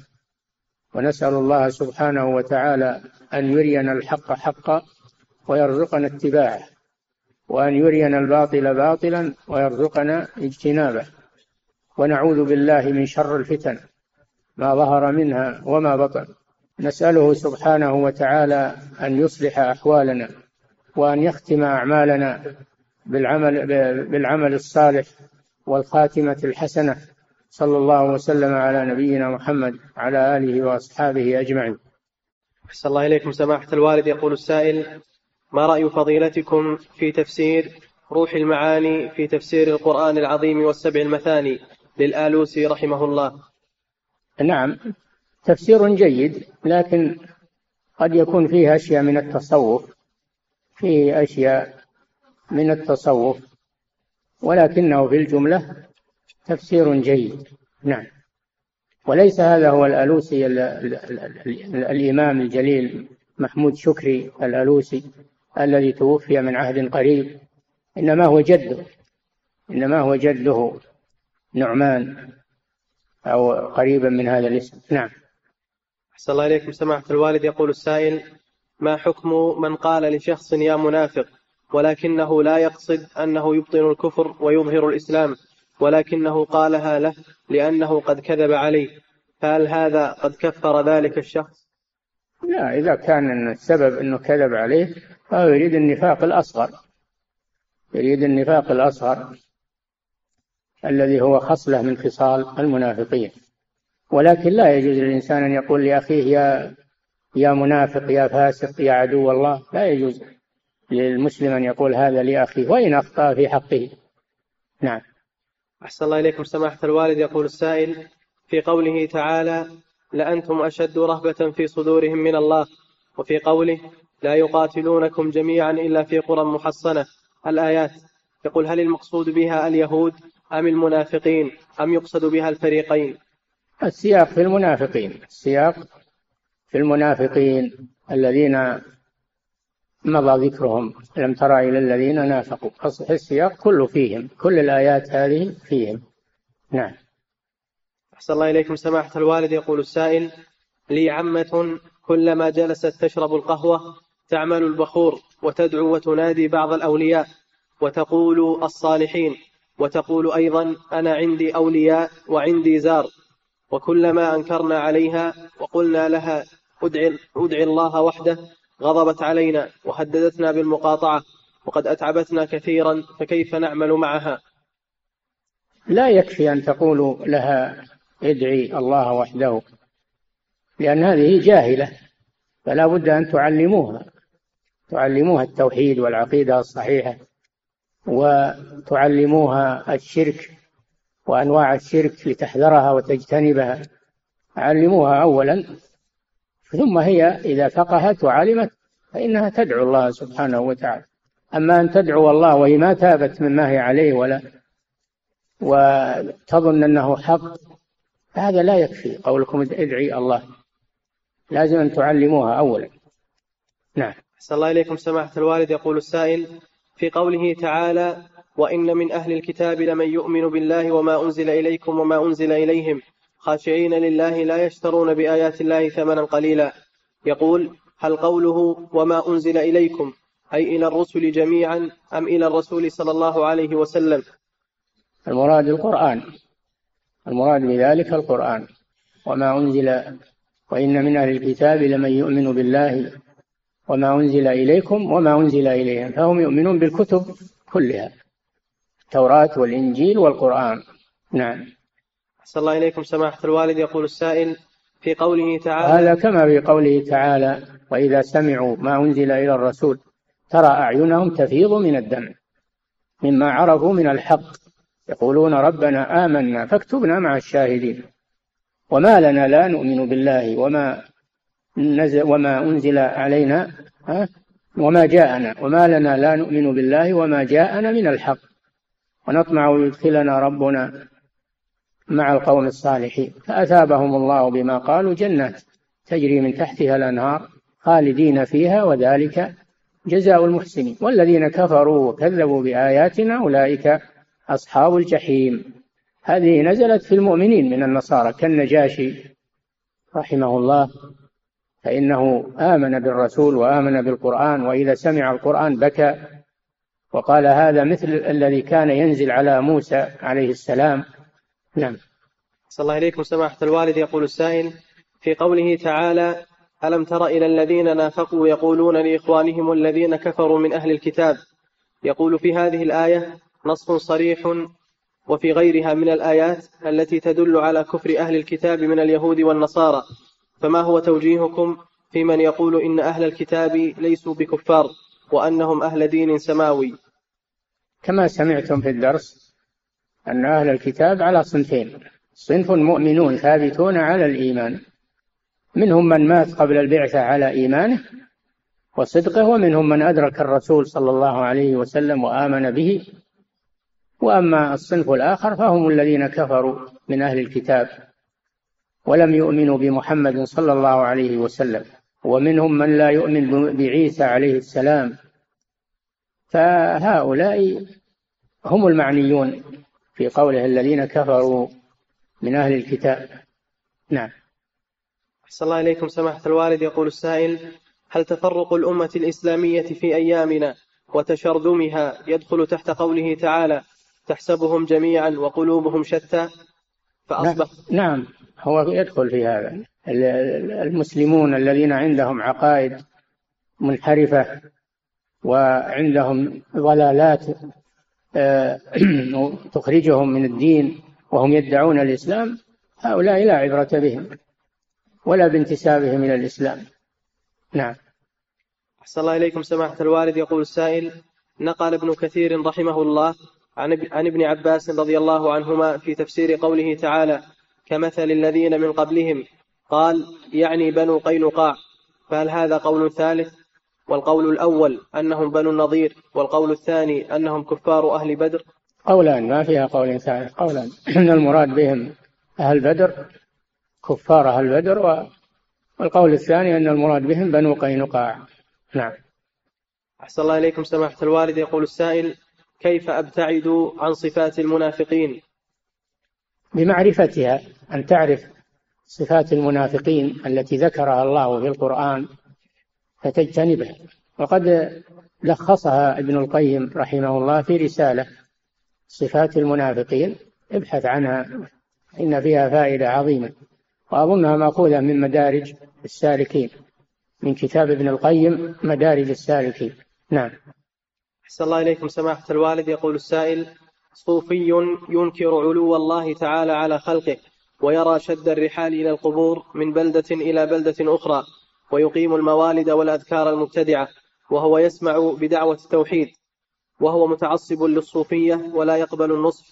ونسأل الله سبحانه وتعالى أن يرينا الحق حقا ويرزقنا اتباعه وأن يرينا الباطل باطلا ويرزقنا اجتنابه. ونعوذ بالله من شر الفتن ما ظهر منها وما بطن. نسأله سبحانه وتعالى أن يصلح أحوالنا وأن يختم أعمالنا بالعمل بالعمل الصالح والخاتمة الحسنة. صلى الله وسلم على نبينا محمد على آله وأصحابه أجمعين. أحسن الله إليكم سماحة الوالد. يقول السائل ما رأي فضيلتكم في تفسير روح المعاني في تفسير القرآن العظيم والسبع المثاني للآلوسي رحمه الله؟ نعم تفسير جيد لكن قد يكون فيه أشياء من التصوف فيه أشياء من التصوف ولكنه في الجملة تفسير جيد. نعم. وليس هذا هو الألوسي الإمام الجليل محمود شكري الألوسي الذي توفي من عهد قريب. إنما هو جده. إنما هو جده نعمان أو قريبا من هذا الاسم. نعم. أحسن الله إليكم. سماحة الوالد يقول السائل ما حكم من قال لشخص يا منافق ولكنه لا يقصد أنه يبطن الكفر ويظهر الإسلام؟ ولكنه قالها له لأنه قد كذب عليه. فهل هذا قد كفر ذلك الشخص؟ لا إذا كان السبب أنه كذب عليه فهو يريد النفاق الأصغر. يريد النفاق الأصغر الذي هو خصلة من خصال المنافقين. ولكن لا يجوز للإنسان أن يقول لأخيه يا يا منافق يا فاسق يا عدو الله. لا يجوز للمسلم أن يقول هذا لأخيه وإن أخطأ في حقه. نعم. أحسن الله إليكم سماحة الوالد يقول السائل في قوله تعالى لأنتم أشد رهبة في صدورهم من الله. وفي قوله لا يقاتلونكم جميعا إلا في قرى محصنة. الآيات يقول هل المقصود بها اليهود أم المنافقين؟ أم يقصد بها الفريقين؟ السياق في المنافقين السياق في المنافقين الذين مضى ذكرهم. لم ترى إلى الذين نافقوا. أصح السياق كله فيهم. كل الآيات هذه فيهم. نعم. أحسن الله إليكم. سماحة الوالد يقول السائل لي عمة كلما جلست تشرب القهوة تعمل البخور وتدعو وتنادي بعض الأولياء وتقول الصالحين وتقول أيضا أنا عندي أولياء وعندي زار. وكلما أنكرنا عليها وقلنا لها ادعي, ادعي الله وحده غضبت علينا وهددتنا بالمقاطعة وقد أتعبتنا كثيرا فكيف نعمل معها؟ لا يكفي أن تقولوا لها ادعي الله وحده لأن هذه جاهلة فلا بد أن تعلموها تعلموها التوحيد والعقيدة الصحيحة وتعلموها الشرك وأنواع الشرك لتحذرها وتجتنبها. علموها أولا ثم هي إذا فقهت وعلمت فإنها تدعو الله سبحانه وتعالى. أما أن تدعو الله وهي ما تابت مما هي عليه ولا وتظن أنه حق هذا لا يكفي قولكم ادعي الله. لازم أن تعلموها أولا. نعم. أحسن الله إليكم سماحة الوالد. يقول السائل في قوله تعالى وإن من أهل الكتاب لمن يؤمن بالله وما أنزل إليكم وما أنزل إليهم خاشعين لله لا يشترون بآيات الله ثمنا قليلا. يقول هل قوله وما أنزل إليكم؟ أي إلى الرسل جميعا أم إلى الرسول صلى الله عليه وسلم؟ المراد القرآن. المراد بذلك القرآن. وما أنزل وإن من أهل الكتاب لمن يؤمن بالله. وما أنزل إليكم وما أنزل إليهم فهم يؤمنون بالكتب كلها. التوراة والإنجيل والقرآن. نعم. أحسن الله إليكم سماحة الوالد. يقول السائل في قوله تعالى هذا كما في قوله تعالى وإذا سمعوا ما أنزل إلى الرسول ترى أعينهم تفيض من الدم مما عرفوا من الحق. يقولون ربنا آمنا فاكتبنا مع الشاهدين. وما لنا لا نؤمن بالله وما نزل وما أنزل علينا ها؟ وما جاءنا. وما لنا لا نؤمن بالله وما جاءنا من الحق. ونطمع يدخلنا ربنا مع القوم الصالحين. فأثابهم الله بما قالوا جنات تجري من تحتها الأنهار خالدين فيها وذلك جزاء المحسنين. والذين كفروا وكذبوا بآياتنا أولئك أصحاب الجحيم. هذه نزلت في المؤمنين من النصارى. كالنجاشي رحمه الله فإنه آمن بالرسول وآمن بالقرآن وإذا سمع القرآن بكى. وقال هذا مثل الذي كان ينزل على موسى عليه السلام نعم. صلى الله عليكم سماحة الوالد. يقول السائل في قوله تعالى ألم تر إلى الذين نافقوا يقولون لإخوانهم الذين كفروا من أهل الكتاب؟ يقول في هذه الآية نص صريح وفي غيرها من الآيات التي تدل على كفر أهل الكتاب من اليهود والنصارى. فما هو توجيهكم في من يقول إن أهل الكتاب ليسوا بكفار وأنهم أهل دين سماوي؟ كما سمعتم في الدرس أن أهل الكتاب على صنفين. صنف مؤمنون ثابتون على الإيمان. منهم من مات قبل البعثة على إيمانه وصدقه ومنهم من أدرك الرسول صلى الله عليه وسلم وآمن به. وأما الصنف الآخر فهم الذين كفروا من أهل الكتاب ولم يؤمنوا بمحمد صلى الله عليه وسلم. ومنهم من لا يؤمن بعيسى عليه السلام. فهؤلاء هم المعنيون. في قوله الذين كفروا من أهل الكتاب. نعم. أحسن الله إليكم. سماحة الوالد يقول السائل هل تفرق الأمة الإسلامية في أيامنا وتشرذمها يدخل تحت قوله تعالى تحسبهم جميعا وقلوبهم شتى؟ فأصبح نعم. هو يدخل في هذا. المسلمون الذين عندهم عقائد منحرفة وعندهم ضلالات تخرجهم من الدين وهم يدعون الإسلام هؤلاء لا عبرة بهم ولا بانتسابهم إلى الإسلام. نعم. أحسن الله إليكم سماحة الوالد. يقول السائل نقل ابن كثير رحمه الله عن ابن عباس رضي الله عنهما في تفسير قوله تعالى كمثل الذين من قبلهم. قال يعني بنو قينقاع. فهل هذا قول ثالث؟ والقول الأول أنهم بنو النضير والقول الثاني أنهم كفار أهل بدر. قولان ما فيها قول ثالث قولان. أن المراد بهم أهل بدر كفار أهل بدر والقول الثاني أن المراد بهم بنو قينقاع. نعم. أحسن الله إليكم سماحة الوالد. يقول السائل كيف أبتعد عن صفات المنافقين؟ بمعرفتها أن تعرف صفات المنافقين التي ذكرها الله في القرآن فتجتنبها وقد لخصها ابن القيم رحمه الله في رسالة صفات المنافقين ابحث عنها إن فيها فائدة عظيمة وأظنها مأخوذة من مدارج السالكين من كتاب ابن القيم مدارج السالكين. نعم. أحسن الله إليكم سماحة الوالد. يقول السائل صوفي ينكر علو الله تعالى على خلقه ويرى شد الرحال إلى القبور من بلدة إلى بلدة أخرى ويقيم الموالد والأذكار المبتدعة وهو يسمع بدعوة التوحيد وهو متعصب للصوفية ولا يقبل النصف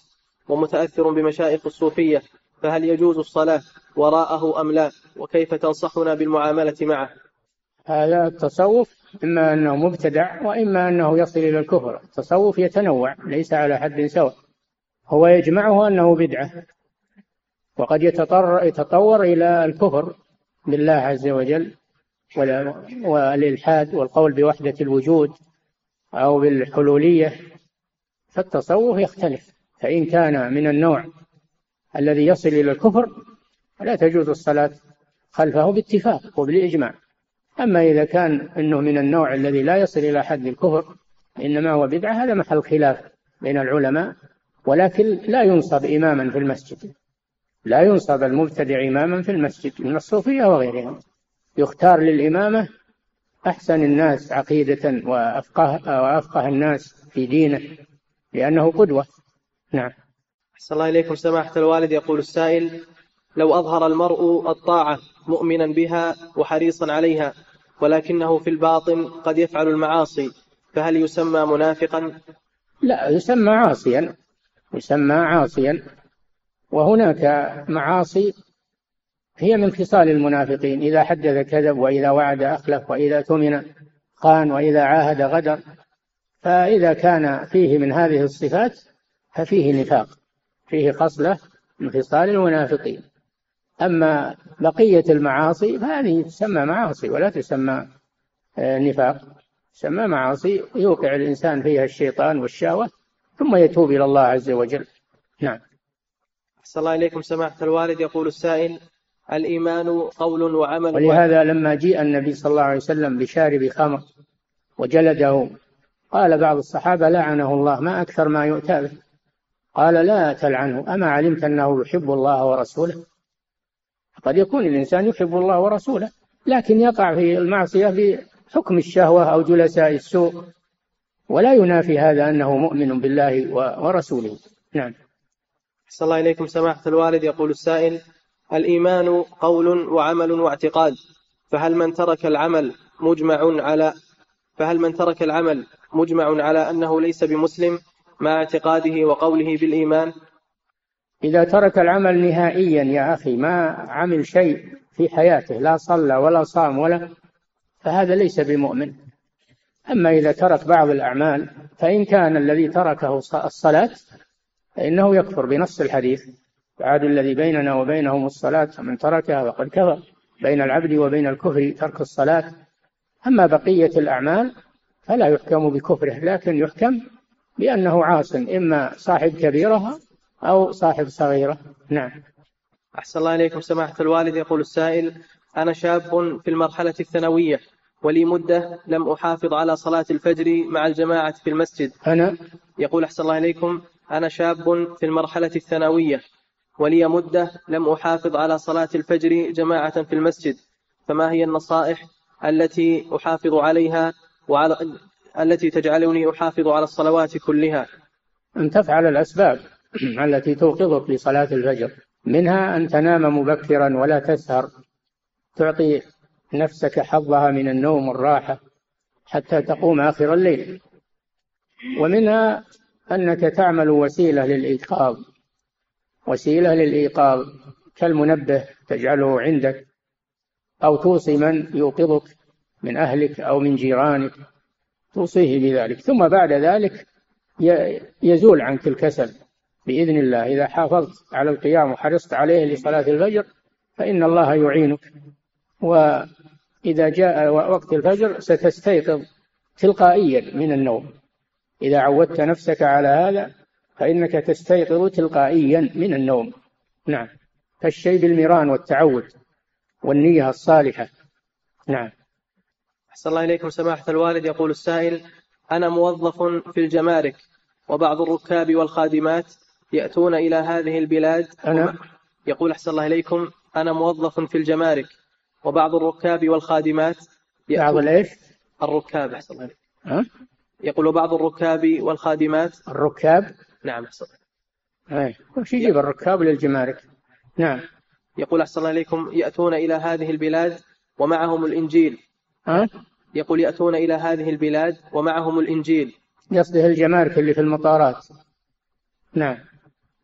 ومتأثر بمشائخ الصوفية فهل يجوز الصلاة وراءه أم لا وكيف تنصحنا بالمعاملة معه؟ هذا التصوف إما أنه مبتدع وإما أنه يصل إلى الكفر. التصوف يتنوع ليس على حد سواء. هو يجمعه أنه بدعة وقد يتطور إلى الكفر بالله عز وجل. والإلحاد والقول بوحدة الوجود أو بالحلولية فالتصوف يختلف. فإن كان من النوع الذي يصل إلى الكفر فلا تجوز الصلاة خلفه باتفاق وبالإجماع. أما إذا كان أنه من النوع الذي لا يصل إلى حد الكفر إنما هو بدعة هذا محل خلاف بين العلماء. ولكن لا ينصب إماما في المسجد. لا ينصب المبتدع إماما في المسجد من الصوفية وغيرهم. يختار للإمامة أحسن الناس عقيدة وأفقه, وأفقه الناس في دينه لأنه قدوة. نعم. أحسن الله إليكم. سماحة الوالد يقول السائل لو أظهر المرء الطاعة مؤمنا بها وحريصا عليها ولكنه في الباطن قد يفعل المعاصي فهل يسمى منافقا؟ لا يسمى عاصيا. يسمى عاصيا. وهناك معاصي هي من خصال المنافقين إذا حدث كذب وإذا وعد أخلف وإذا تمن خان وإذا عاهد غدر فإذا كان فيه من هذه الصفات ففيه نفاق فيه خصلة من خصال المنافقين. أما بقية المعاصي فهذه تسمى معاصي ولا تسمى آه، نفاق تسمى معاصي يوقع الإنسان فيها الشيطان والشهوة ثم يتوب إلى الله عز وجل. نعم. أحسن الله إليكم سماحة الوالد يقول السائل الإيمان قول وعمل. ولهذا لما جيء النبي صلى الله عليه وسلم بشارب خمر وجلده قال بعض الصحابة لعنه الله ما أكثر ما يؤتى به. قال لا تلعنه أما علمت أنه يحب الله ورسوله؟ قد يكون الإنسان يحب الله ورسوله لكن يقع في المعصية بحكم الشهوة أو جلساء السوء ولا ينافي هذا أنه مؤمن بالله ورسوله. نعم. صلى الله إليكم سماحة الوالد يقول السائل الإيمان قول وعمل واعتقاد. فهل من ترك العمل مجمع على فهل من ترك العمل مجمع على أنه ليس بمسلم مع اعتقاده وقوله بالإيمان؟ إذا ترك العمل نهائيا يا أخي ما عمل شيء في حياته لا صلى ولا صام ولا فهذا ليس بمؤمن. أما إذا ترك بعض الأعمال فإن كان الذي تركه الصلاة فإنه يكفر بنص الحديث. العهد الذي بيننا وبينهم الصلاة من تركها فقد كفر. بين العبد وبين الكفر ترك الصلاة. أما بقية الأعمال فلا يحكم بكفره لكن يحكم بأنه عاص إما صاحب كبيرة أو صاحب صغيرة. نعم. أحسن الله إليكم سماحة الوالد. يقول السائل أنا شاب في المرحلة الثانوية ولي مدة لم أحافظ على صلاة الفجر مع الجماعة في المسجد. أنا؟ يقول أحسن الله إليكم أنا شاب في المرحلة الثانوية ولي مدة لم أحافظ على صلاة الفجر جماعة في المسجد. فما هي النصائح التي أحافظ عليها وعلى التي تجعلني أحافظ على الصلوات كلها؟ أن تفعل الأسباب التي توقظك لصلاة الفجر. منها أن تنام مبكرا ولا تسهر. تعطي نفسك حظها من النوم والراحة حتى تقوم آخر الليل. ومنها أنك تعمل وسيلة للإيقاظ وسيلة للإيقاظ. كالمنبه تجعله عندك أو توصي من يوقظك من أهلك أو من جيرانك توصيه بذلك ثم بعد ذلك يزول عنك الكسل بإذن الله. إذا حافظت على القيام وحرصت عليه لصلاة الفجر فإن الله يعينك. وإذا جاء وقت الفجر ستستيقظ تلقائيا من النوم. إذا عودت نفسك على هذا فإنك تستيقظ تلقائيا من النوم. نعم. كالشيء بالمران والتعود والنية الصالحة. نعم. أحسن الله إليكم سماحة الوالد. يقول السائل أنا موظف في الجمارك وبعض الركاب والخادمات يأتون إلى هذه البلاد. أنا؟ يقول أحسن الله إليكم. أنا موظف في الجمارك وبعض الركاب والخادمات بعض الإيش؟ الركاب. أحسن الله ها؟ يقول وبعض الركاب والخادمات. الركاب؟ نعم أحسن. أي وش يجيب الركاب للجمارك نعم. يقول أحسن الله إليكم يأتون إلى هذه البلاد ومعهم الإنجيل. ها؟ يقول يأتون إلى هذه البلاد ومعهم الإنجيل. قصده الجمارك اللي في المطارات. نعم.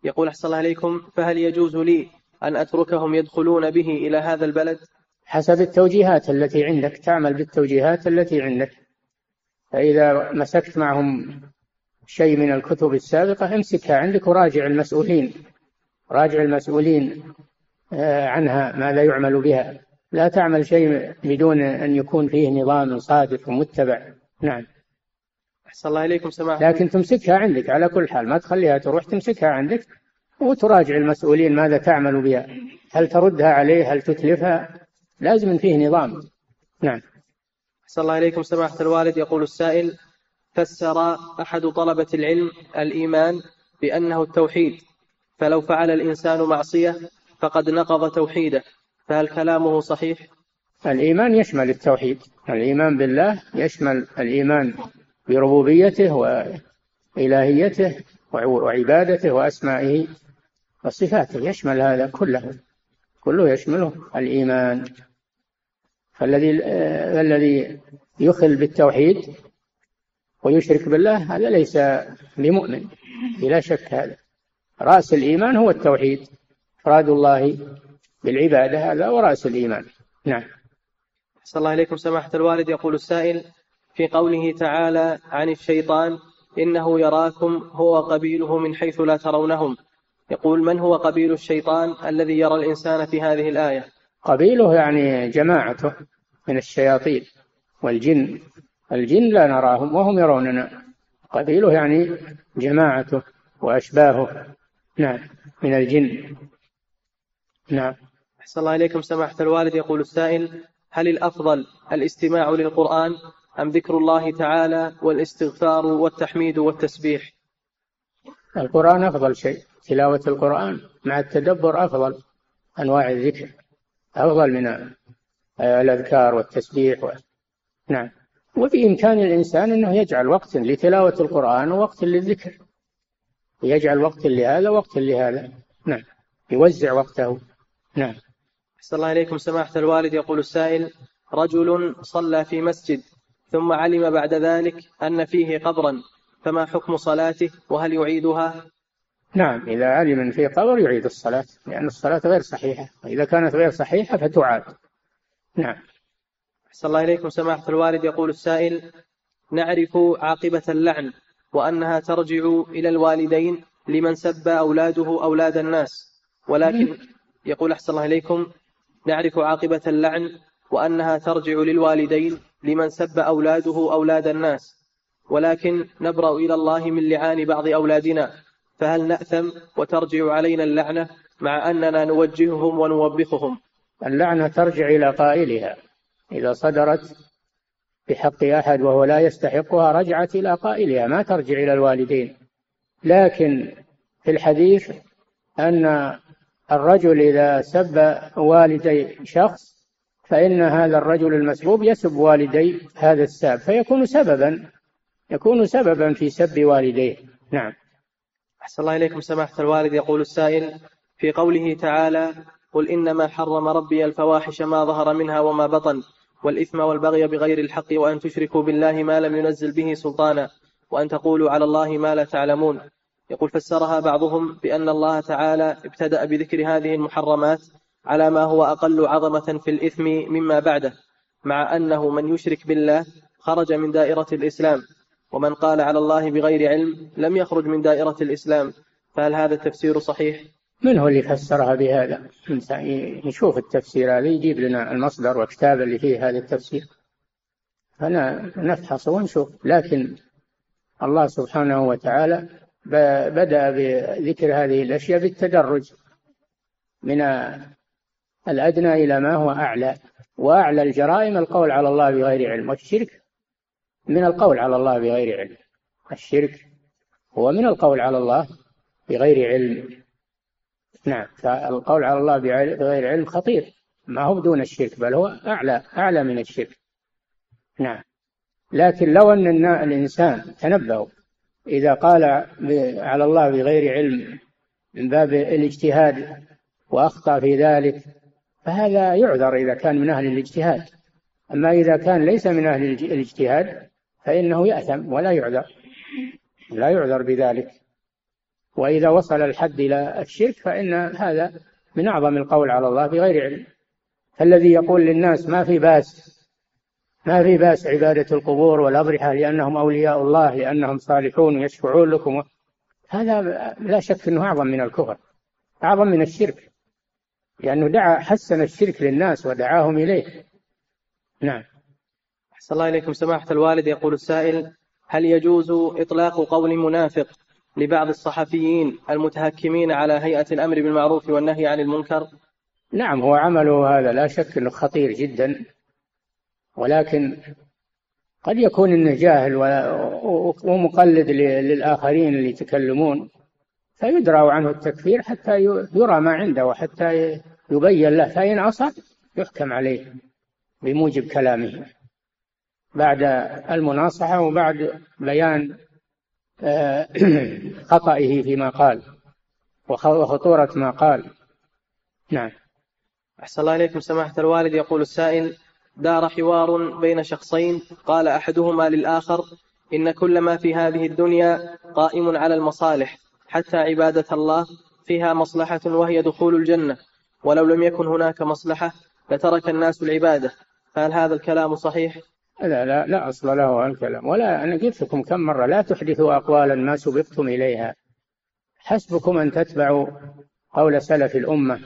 يقول أحسن الله عليكم فهل يجوز لي أن أتركهم يدخلون به إلى هذا البلد؟ حسب التوجيهات التي عندك تعمل بالتوجيهات التي عندك. فإذا مسكت معهم شيء من الكتب السابقة امسكها عندك وراجع المسؤولين. راجع المسؤولين آه، عنها ماذا يعمل بها. لا تعمل شيء بدون أن يكون فيه نظام صادق ومتبع. نعم. أحسن الله إليكم سماحة. لكن تمسكها عندك. على كل حال ما تخليها تروح تمسكها عندك وتراجع المسؤولين ماذا تعمل بها. هل تردها عليه؟ هل تتلفها؟ لازم فيه نظام. نعم. أحسن الله إليكم سماحة الوالد. يقول السائل فسر أحد طلبة العلم الإيمان بأنه التوحيد. فلو فعل الإنسان معصية فقد نقض توحيده. فهل كلامه صحيح؟ الإيمان يشمل التوحيد. الإيمان بالله يشمل الإيمان بربوبيته وإلهيته وعبادته وأسمائه وصفاته. يشمل هذا كله. كله يشمله الإيمان. فالذي الذي يخل بالتوحيد ويشرك بالله هذا ليس بمؤمن بلا شك هذا. رأس الإيمان هو التوحيد. إفراد الله بالعبادة هذا ورأس الإيمان. نعم. صلى الله عليكم سماحة الوالد. يقول السائل في قوله تعالى عن الشيطان إنه يراكم هو قبيله من حيث لا ترونهم. يقول من هو قبيل الشيطان الذي يرى الإنسان في هذه الآية؟ قبيله يعني جماعته من الشياطين والجن. الجن لا نراهم وهم يروننا. قبيله يعني جماعته وأشباهه. نعم من الجن. نعم. أحسن الله إليكم سماحة الوالد. يقول السائل هل الأفضل الاستماع للقرآن أم ذكر الله تعالى والاستغفار والتحميد والتسبيح؟ القرآن أفضل شيء تلاوة القرآن مع التدبر أفضل أنواع الذكر أفضل من الأذكار والتسبيح و... نعم. وفي إمكان الإنسان أنه يجعل وقت لتلاوة القرآن ووقت للذكر. يجعل وقت لهذا وقت لهذا. نعم. يوزع وقته. نعم. أحسن الله إليكم. سماحة الوالد يقول السائل رجل صلى في مسجد ثم علم بعد ذلك أن فيه قبرا فما حكم صلاته؟ وهل يعيدها؟ نعم. إذا علم أن فيه قبر يعيد الصلاة لأن الصلاة غير صحيحة. وإذا كانت غير صحيحة فتعاد نعم. أحسن الله إليكم سماحة الوالد يقول السائل نعرف عاقبة اللعن وأنها ترجع إلى الوالدين لمن سب أولاده أولاد الناس. ولكن يقول أحسن الله إليكم نعرف عاقبة اللعن وأنها ترجع للوالدين لمن سب أولاده أولاد الناس. ولكن نبرأ إلى الله من لعان بعض أولادنا فهل نأثم وترجع علينا اللعنة مع أننا نوجههم ونوبخهم؟ اللعنة ترجع إلى قائلها. إذا صدرت بحق أحد وهو لا يستحقها رجعت إلى قائلها ما ترجع إلى الوالدين. لكن في الحديث أن الرجل إذا سب والدي شخص فإن هذا الرجل المسبوب يسب والدي هذا الساب فيكون سببا يكون سببا في سب والديه. نعم. أحسن الله إليكم سماحة الوالد يقول السائل في قوله تعالى قل إنما حرم ربي الفواحش ما ظهر منها وما بطن والإثم والبغي بغير الحق وأن تشركوا بالله ما لم ينزل به سلطانا وأن تقولوا على الله ما لا تعلمون يقول فسرها بعضهم بأن الله تعالى ابتدأ بذكر هذه المحرمات على ما هو أقل عظمة في الإثم مما بعده مع أنه من يشرك بالله خرج من دائرة الإسلام ومن قال على الله بغير علم لم يخرج من دائرة الإسلام فهل هذا التفسير صحيح؟ من هو اللي فسرها بهذا؟ نشوف التفسير هذا يجيب لنا المصدر والكتاب اللي فيه هذا التفسير. فأنا نفحص ونشوف. لكن الله سبحانه وتعالى بدأ بذكر هذه الأشياء بالتدرج من الأدنى إلى ما هو أعلى. وأعلى الجرائم القول على الله بغير علم والشرك من القول على الله بغير علم. الشرك هو من القول على الله بغير علم. نعم. فالقول على الله بغير علم خطير. ما هو بدون الشرك بل هو أعلى أعلى من الشرك. نعم. لكن لو أن الإنسان تنبهوا إذا قال على الله بغير علم من باب الاجتهاد وأخطأ في ذلك فهذا يعذر إذا كان من أهل الاجتهاد. أما إذا كان ليس من أهل الاجتهاد فإنه يأثم ولا يعذر لا يعذر بذلك. وإذا وصل الحد إلى الشرك فإن هذا من أعظم القول على الله بغير علم. فالذي يقول للناس ما في بأس ما في بأس عبادة القبور والأضرحة لأنهم أولياء الله لأنهم صالحون ويشفعون لكم. هذا لا شك أنه أعظم من الكفر أعظم من الشرك لأنه دعا حسن الشرك للناس ودعاهم إليه. نعم. أحسن الله إليكم. سماحة الوالد يقول السائل هل يجوز إطلاق قول منافق لبعض الصحفيين المتهكمين على هيئة الأمر بالمعروف والنهي عن المنكر؟ نعم هو عمله هذا لا شك أنه خطير جدا ولكن قد يكون إنه جاهل ومقلد للآخرين اللي يتكلمون فيدرى عنه التكفير حتى يرى ما عنده وحتى يبين له فإن عصى يحكم عليه بموجب كلامه. بعد المناصحة وبعد بيان خطئه فيما قال وخطورة ما قال. نعم. أحسن الله إليكم. سماحة الوالد يقول السائل دار حوار بين شخصين. قال أحدهما للآخر إن كل ما في هذه الدنيا قائم على المصالح حتى عبادة الله فيها مصلحة وهي دخول الجنة. ولو لم يكن هناك مصلحة لترك الناس العبادة. فهل هذا الكلام صحيح؟ لا لا لا أصل له الكلام. ولا أنا قلت لكم كم مرة لا تحدثوا أقوالا ما سبقتم إليها. حسبكم أن تتبعوا قول سلف الأمة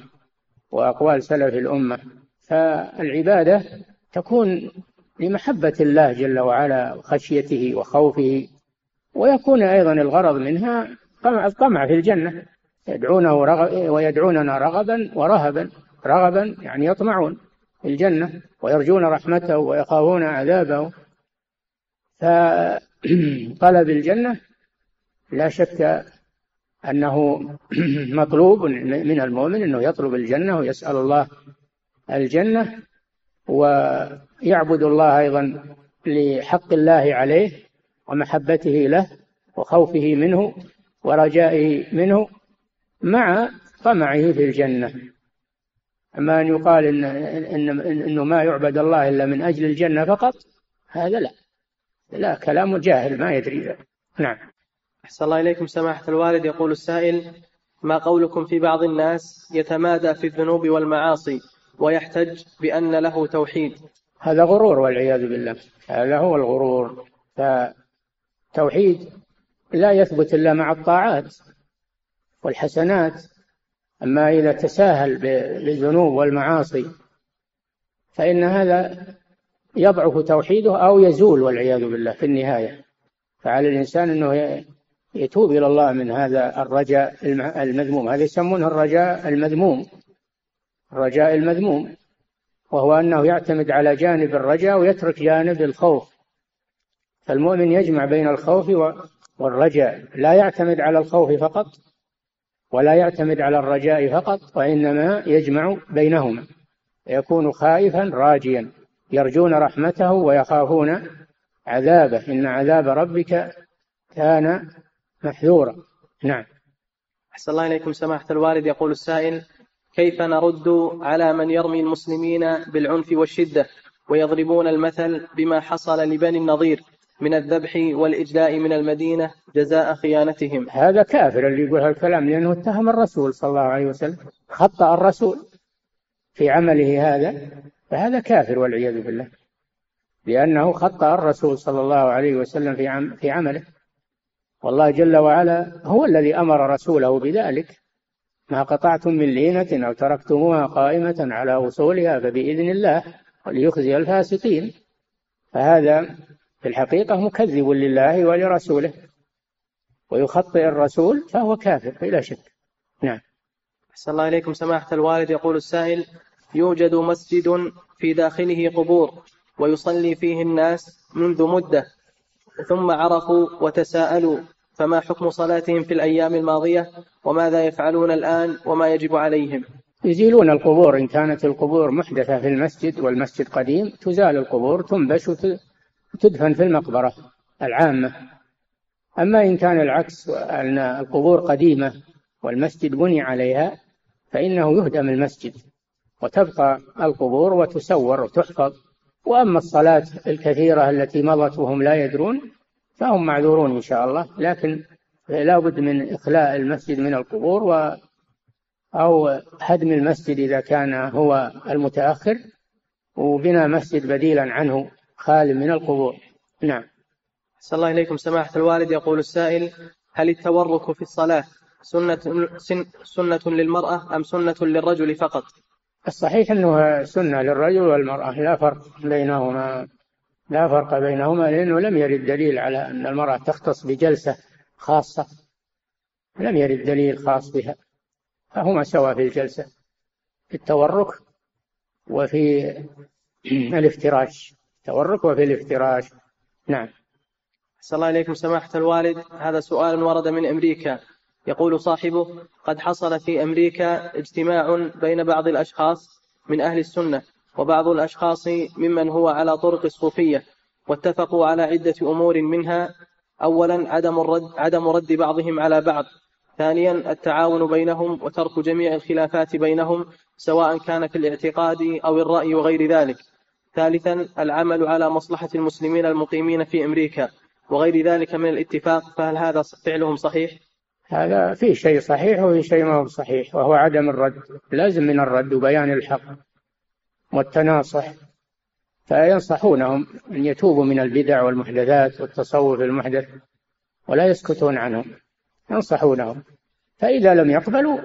وأقوال سلف الأمة. فالعبادة تكون لمحبة الله جل وعلا وخشيته وخوفه ويكون أيضا الغرض منها الطمع في الجنة. يدعونه رغب ويدعوننا رغبا ورهبا رغبا يعني يطمعون. الجنة ويرجون رحمته ويخافون عذابه. فطلب الجنة لا شك أنه مطلوب من المؤمن أنه يطلب الجنة ويسأل الله الجنة ويعبد الله أيضا لحق الله عليه ومحبته له وخوفه منه ورجائه منه مع طمعه في الجنة. أما أن يقال إن, إن, إنه ما يعبد الله إلا من أجل الجنة فقط هذا لا. لا كلام جاهل ما يدري. نعم. أحسن الله إليكم سماحة الوالد. يقول السائل ما قولكم في بعض الناس يتمادى في الذنوب والمعاصي ويحتج بأن له توحيد؟ هذا غرور والعياذ بالله. هذا هو الغرور. فتوحيد لا يثبت إلا مع الطاعات والحسنات. أما إذا تساهل بالذنوب والمعاصي فإن هذا يضعف توحيده أو يزول والعياذ بالله في النهاية. فعلى الإنسان أنه يتوب إلى الله من هذا الرجاء المذموم. هذا يسمونه الرجاء المذموم. الرجاء المذموم. وهو أنه يعتمد على جانب الرجاء ويترك جانب الخوف. فالمؤمن يجمع بين الخوف والرجاء. لا يعتمد على الخوف فقط ولا يعتمد على الرجاء فقط وإنما يجمع بينهما. يكون خائفا راجيا يرجون رحمته ويخافون عذابه. إن عذاب ربك كان محذورا. نعم. أحسن الله إليكم سماحة الوالد. يقول السائل كيف نرد على من يرمي المسلمين بالعنف والشدة ويضربون المثل بما حصل لبني النضير من الذبح والإجلاء من المدينة جزاء خيانتهم. هذا كافر اللي يقول هالكلام لأنه اتهم الرسول صلى الله عليه وسلم خطأ الرسول في عمله هذا فهذا كافر والعياذ بالله. لأنه خطأ الرسول صلى الله عليه وسلم في عم في عمله. والله جل وعلا هو الذي أمر رسوله بذلك. ما قطعتم من لينة أو تركتموها قائمة على وصولها فبإذن الله وليخزي الفاسقين. فهذا في الحقيقة مكذب لله ولرسوله. ويخطئ الرسول فهو كافر بلا شك. نعم. أحسن الله إليكم. سماحة الوالد يقول السائل يوجد مسجد في داخله قبور ويصلي فيه الناس منذ مدة ثم عرفوا وتساءلوا فما حكم صلاتهم في الأيام الماضية وماذا يفعلون الآن وما يجب عليهم؟ يزيلون القبور إن كانت القبور محدثة في المسجد والمسجد قديم تزال القبور تنبش وتدفن في المقبرة العامة. أما إن كان العكس أن القبور قديمة والمسجد بني عليها فإنه يهدم المسجد وتبقى القبور وتسور وتحفظ. وأما الصلاة الكثيرة التي مضت وهم لا يدرون فهم معذورون إن شاء الله. لكن لا بد من إخلاء المسجد من القبور و أو هدم المسجد إذا كان هو المتأخر. وبناء مسجد بديلا عنه خال من القبور. نعم. أحسن الله إليكم. سماحة الوالد يقول السائل هل التورك في الصلاة سنة, سنة للمرأة أم سنة للرجل فقط؟ الصحيح أنه سنة للرجل والمرأة لا فرق بينهما لا فرق بينهما لأنه لم يرد دليل على أن المرأة تختص بجلسة خاصة. لم يرد دليل خاص بها. فهما سواء في الجلسة في التورك وفي الافتراش. التورك وفي الافتراش. نعم. أحسن الله إليكم سماحة الوالد. هذا سؤال ورد من أمريكا. يقول صاحبه قد حصل في أمريكا اجتماع بين بعض الأشخاص من أهل السنة وبعض الأشخاص ممن هو على طرق الصوفية واتفقوا على عدة أمور منها. أولا عدم الرد, عدم رد بعضهم على بعض. ثانيا التعاون بينهم وترك جميع الخلافات بينهم سواء كان في الاعتقاد أو الرأي وغير ذلك. ثالثا العمل على مصلحة المسلمين المقيمين في أمريكا وغير ذلك من الاتفاق فهل هذا فعلهم صحيح؟ هذا في شيء صحيح وفي شيء ما هو صحيح وهو عدم الرد لازم من الرد وبيان الحق والتناصح. فينصحونهم أن يتوبوا من البدع والمحدثات والتصوف المحدث ولا يسكتون عنهم. ينصحونهم. فإذا لم يقبلوا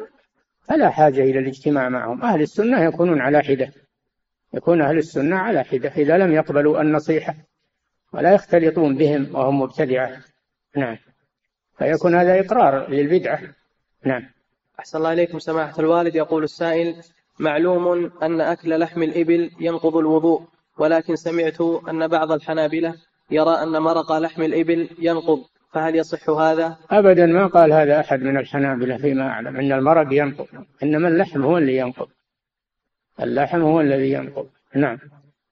فلا حاجة إلى الاجتماع معهم. أهل السنة يكونون على حدة. يكون أهل السنة على حدة إذا لم يقبلوا النصيحة ولا يختلطون بهم وهم مبتدعة. نعم. فيكون هذا إقرار للبدعة. نعم. أحسن الله إليكم سماحة الوالد. يقول السائل معلوم أن أكل لحم الإبل ينقض الوضوء ولكن سمعت أن بعض الحنابلة يرى أن مرق لحم الإبل ينقض فهل يصح هذا؟ أبدا ما قال هذا أحد من الحنابلة فيما أعلم أن المرق ينقض إنما اللحم هو اللي ينقض. اللحم هو الذي ينقض. نعم.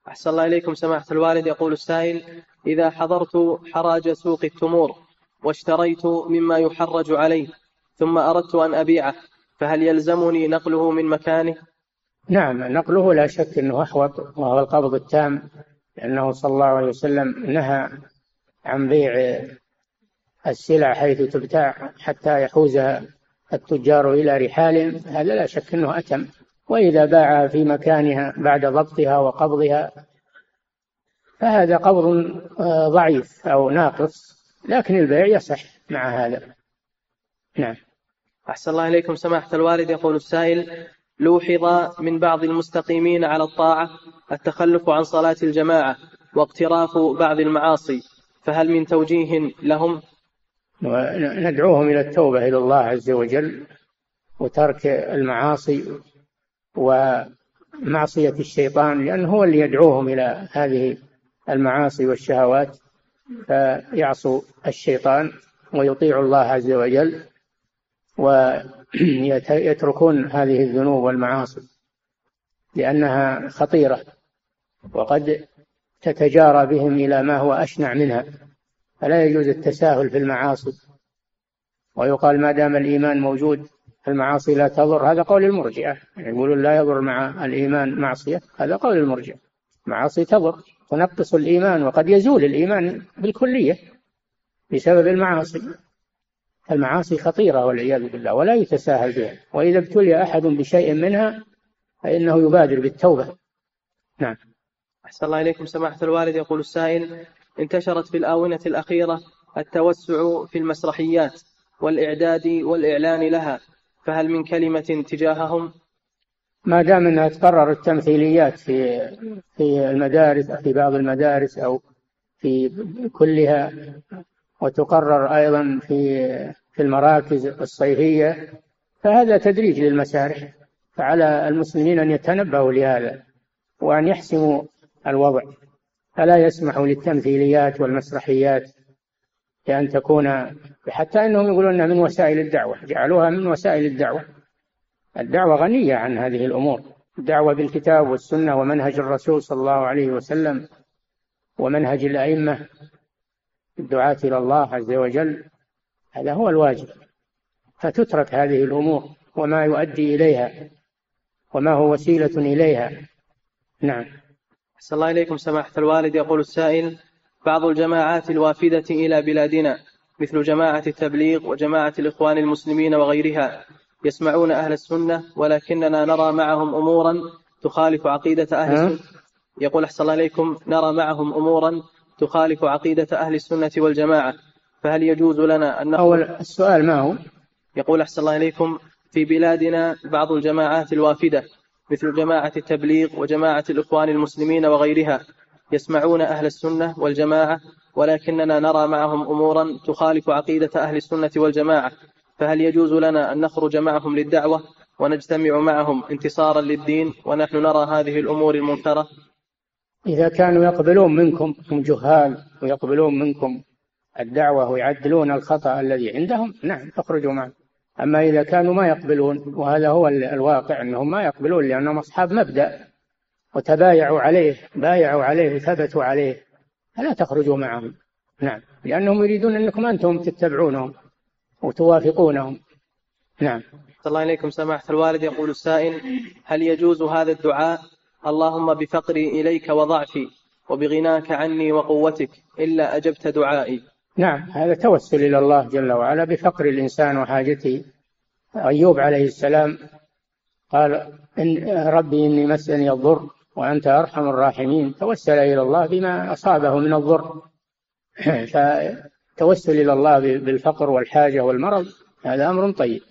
أحسن الله إليكم سماحة الوالد. يقول السائل إذا حضرت حراج سوق التمور واشتريت مما يحرج عليه ثم أردت أن أبيعه فهل يلزمني نقله من مكانه؟ نعم نقله لا شك أنه أحوط وهو القبض التام لأنه صلى الله عليه وسلم نهى عن بيع السلع حيث تبتاع حتى يحوزها التجار إلى رحال هذا لا شك أنه أتم. وإذا باعها في مكانها بعد ضبطها وقبضها فهذا قبض آه، ضعيف أو ناقص لكن البيع يصح مع هذا. نعم. أحسن الله إليكم. سماحة الوالد يقول السائل لوحظ من بعض المستقيمين على الطاعة التخلف عن صلاة الجماعة واقتراف بعض المعاصي فهل من توجيه لهم؟ ندعوهم إلى التوبة إلى الله عز وجل وترك المعاصي ومعصية الشيطان لأنه هو اللي يدعوهم إلى هذه المعاصي والشهوات فيعصوا الشيطان ويطيعوا الله عز وجل ويتركون هذه الذنوب والمعاصي لأنها خطيرة وقد تتجارى بهم إلى ما هو أشنع منها فلا يجوز التساهل في المعاصي. ويقال ما دام الإيمان موجود المعاصي لا تضر. هذا قول المرجئة. يقولون لا يضر مع الإيمان معصية. هذا قول المرجئة. معاصي تضر. تنقص الإيمان وقد يزول الإيمان بالكلية بسبب المعاصي. المعاصي خطيرة والعياذ بالله ولا يتساهل بها. وإذا ابتلي أحد بشيء منها فإنه يبادر بالتوبة. نعم. أحسن الله إليكم. سماحة الوالد يقول السائل انتشرت في الآونة الأخيرة التوسع في المسرحيات والإعداد والإعلان لها. فهل من كلمة تجاههم؟ ما دام أنها تقرر التمثيليات في في المدارس في بعض المدارس أو في كلها وتقرر أيضا في في المراكز الصيفية فهذا تدريج للمسارح. فعلى المسلمين أن يتنبهوا لهذا وأن يحسموا الوضع. فلا يسمحوا للتمثيليات والمسرحيات بأن تكون حتى أنهم يقولون من وسائل الدعوة جعلوها من وسائل الدعوة. الدعوة غنية عن هذه الأمور. الدعوة بالكتاب والسنة ومنهج الرسول صلى الله عليه وسلم ومنهج الأئمة الدعاة إلى الله عز وجل هذا هو الواجب. فتترك هذه الأمور وما يؤدي إليها وما هو وسيلة إليها. نعم. أحسن الله إليكم سماحة الوالد. يقول السائل بعض الجماعات الوافدة إلى بلادنا مثل جماعة التبليغ وجماعة الإخوان المسلمين وغيرها يسمعون أهل السنة ولكننا نرى معهم أمورا تخالف عقيدة أهل السنة. يقول أحسن الله إليكم نرى معهم أمورا تخالف عقيدة أهل السنة والجماعة فهل يجوز لنا أن أول السؤال ما هو؟ يقول أحسن الله إليكم في بلادنا بعض الجماعات الوافدة مثل جماعة التبليغ وجماعة الإخوان المسلمين وغيرها يسمعون أهل السنة والجماعة ولكننا نرى معهم أمورا تخالف عقيدة أهل السنة والجماعة. فهل يجوز لنا أن نخرج معهم للدعوة ونجتمع معهم انتصارا للدين ونحن نرى هذه الأمور المنكرة؟ إذا كانوا يقبلون منكم هم جهال ويقبلون منكم الدعوة ويعدلون الخطأ الذي عندهم نعم اخرجوا معهم. أما إذا كانوا ما يقبلون وهذا هو الواقع أنهم ما يقبلون لأنهم أصحاب مبدأ. وتبايعوا عليه بايعوا عليه وثبتوا عليه فلا تخرجوا معهم. نعم. لأنهم يريدون أنكم أنتم تتبعونهم وتوافقونهم. نعم. الله إليكم سماحة الوالد. يقول السائل هل يجوز هذا الدعاء؟ اللهم بفقري إليك وضعفي وبغناك عني وقوتك إلا أجبت دعائي. نعم. هذا توسل إلى الله جل وعلا بفقر الإنسان وحاجته. أيوب عليه السلام قال إن ربي إني مسني الضر. وأنت أرحم الراحمين. توسل إلى الله بما أصابه من الضر. فتوسل إلى الله بالفقر والحاجة والمرض. هذا أمر طيب.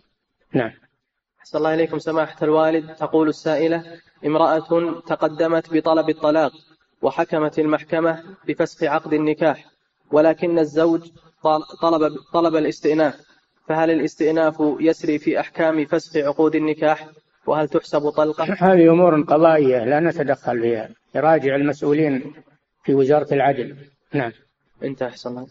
نعم. أحسن الله إليكم سماحة الوالد. تقول السائلة امرأة تقدمت بطلب الطلاق وحكمت المحكمة بفسخ عقد النكاح ولكن الزوج طلب طلب الاستئناف فهل الاستئناف يسري في أحكام فسخ عقود النكاح؟ وهل تحسب طلقة؟ هذه أمور قضائية لا نتدخل فيها. يراجع المسؤولين في وزارة العدل. نعم. انتهى أحسن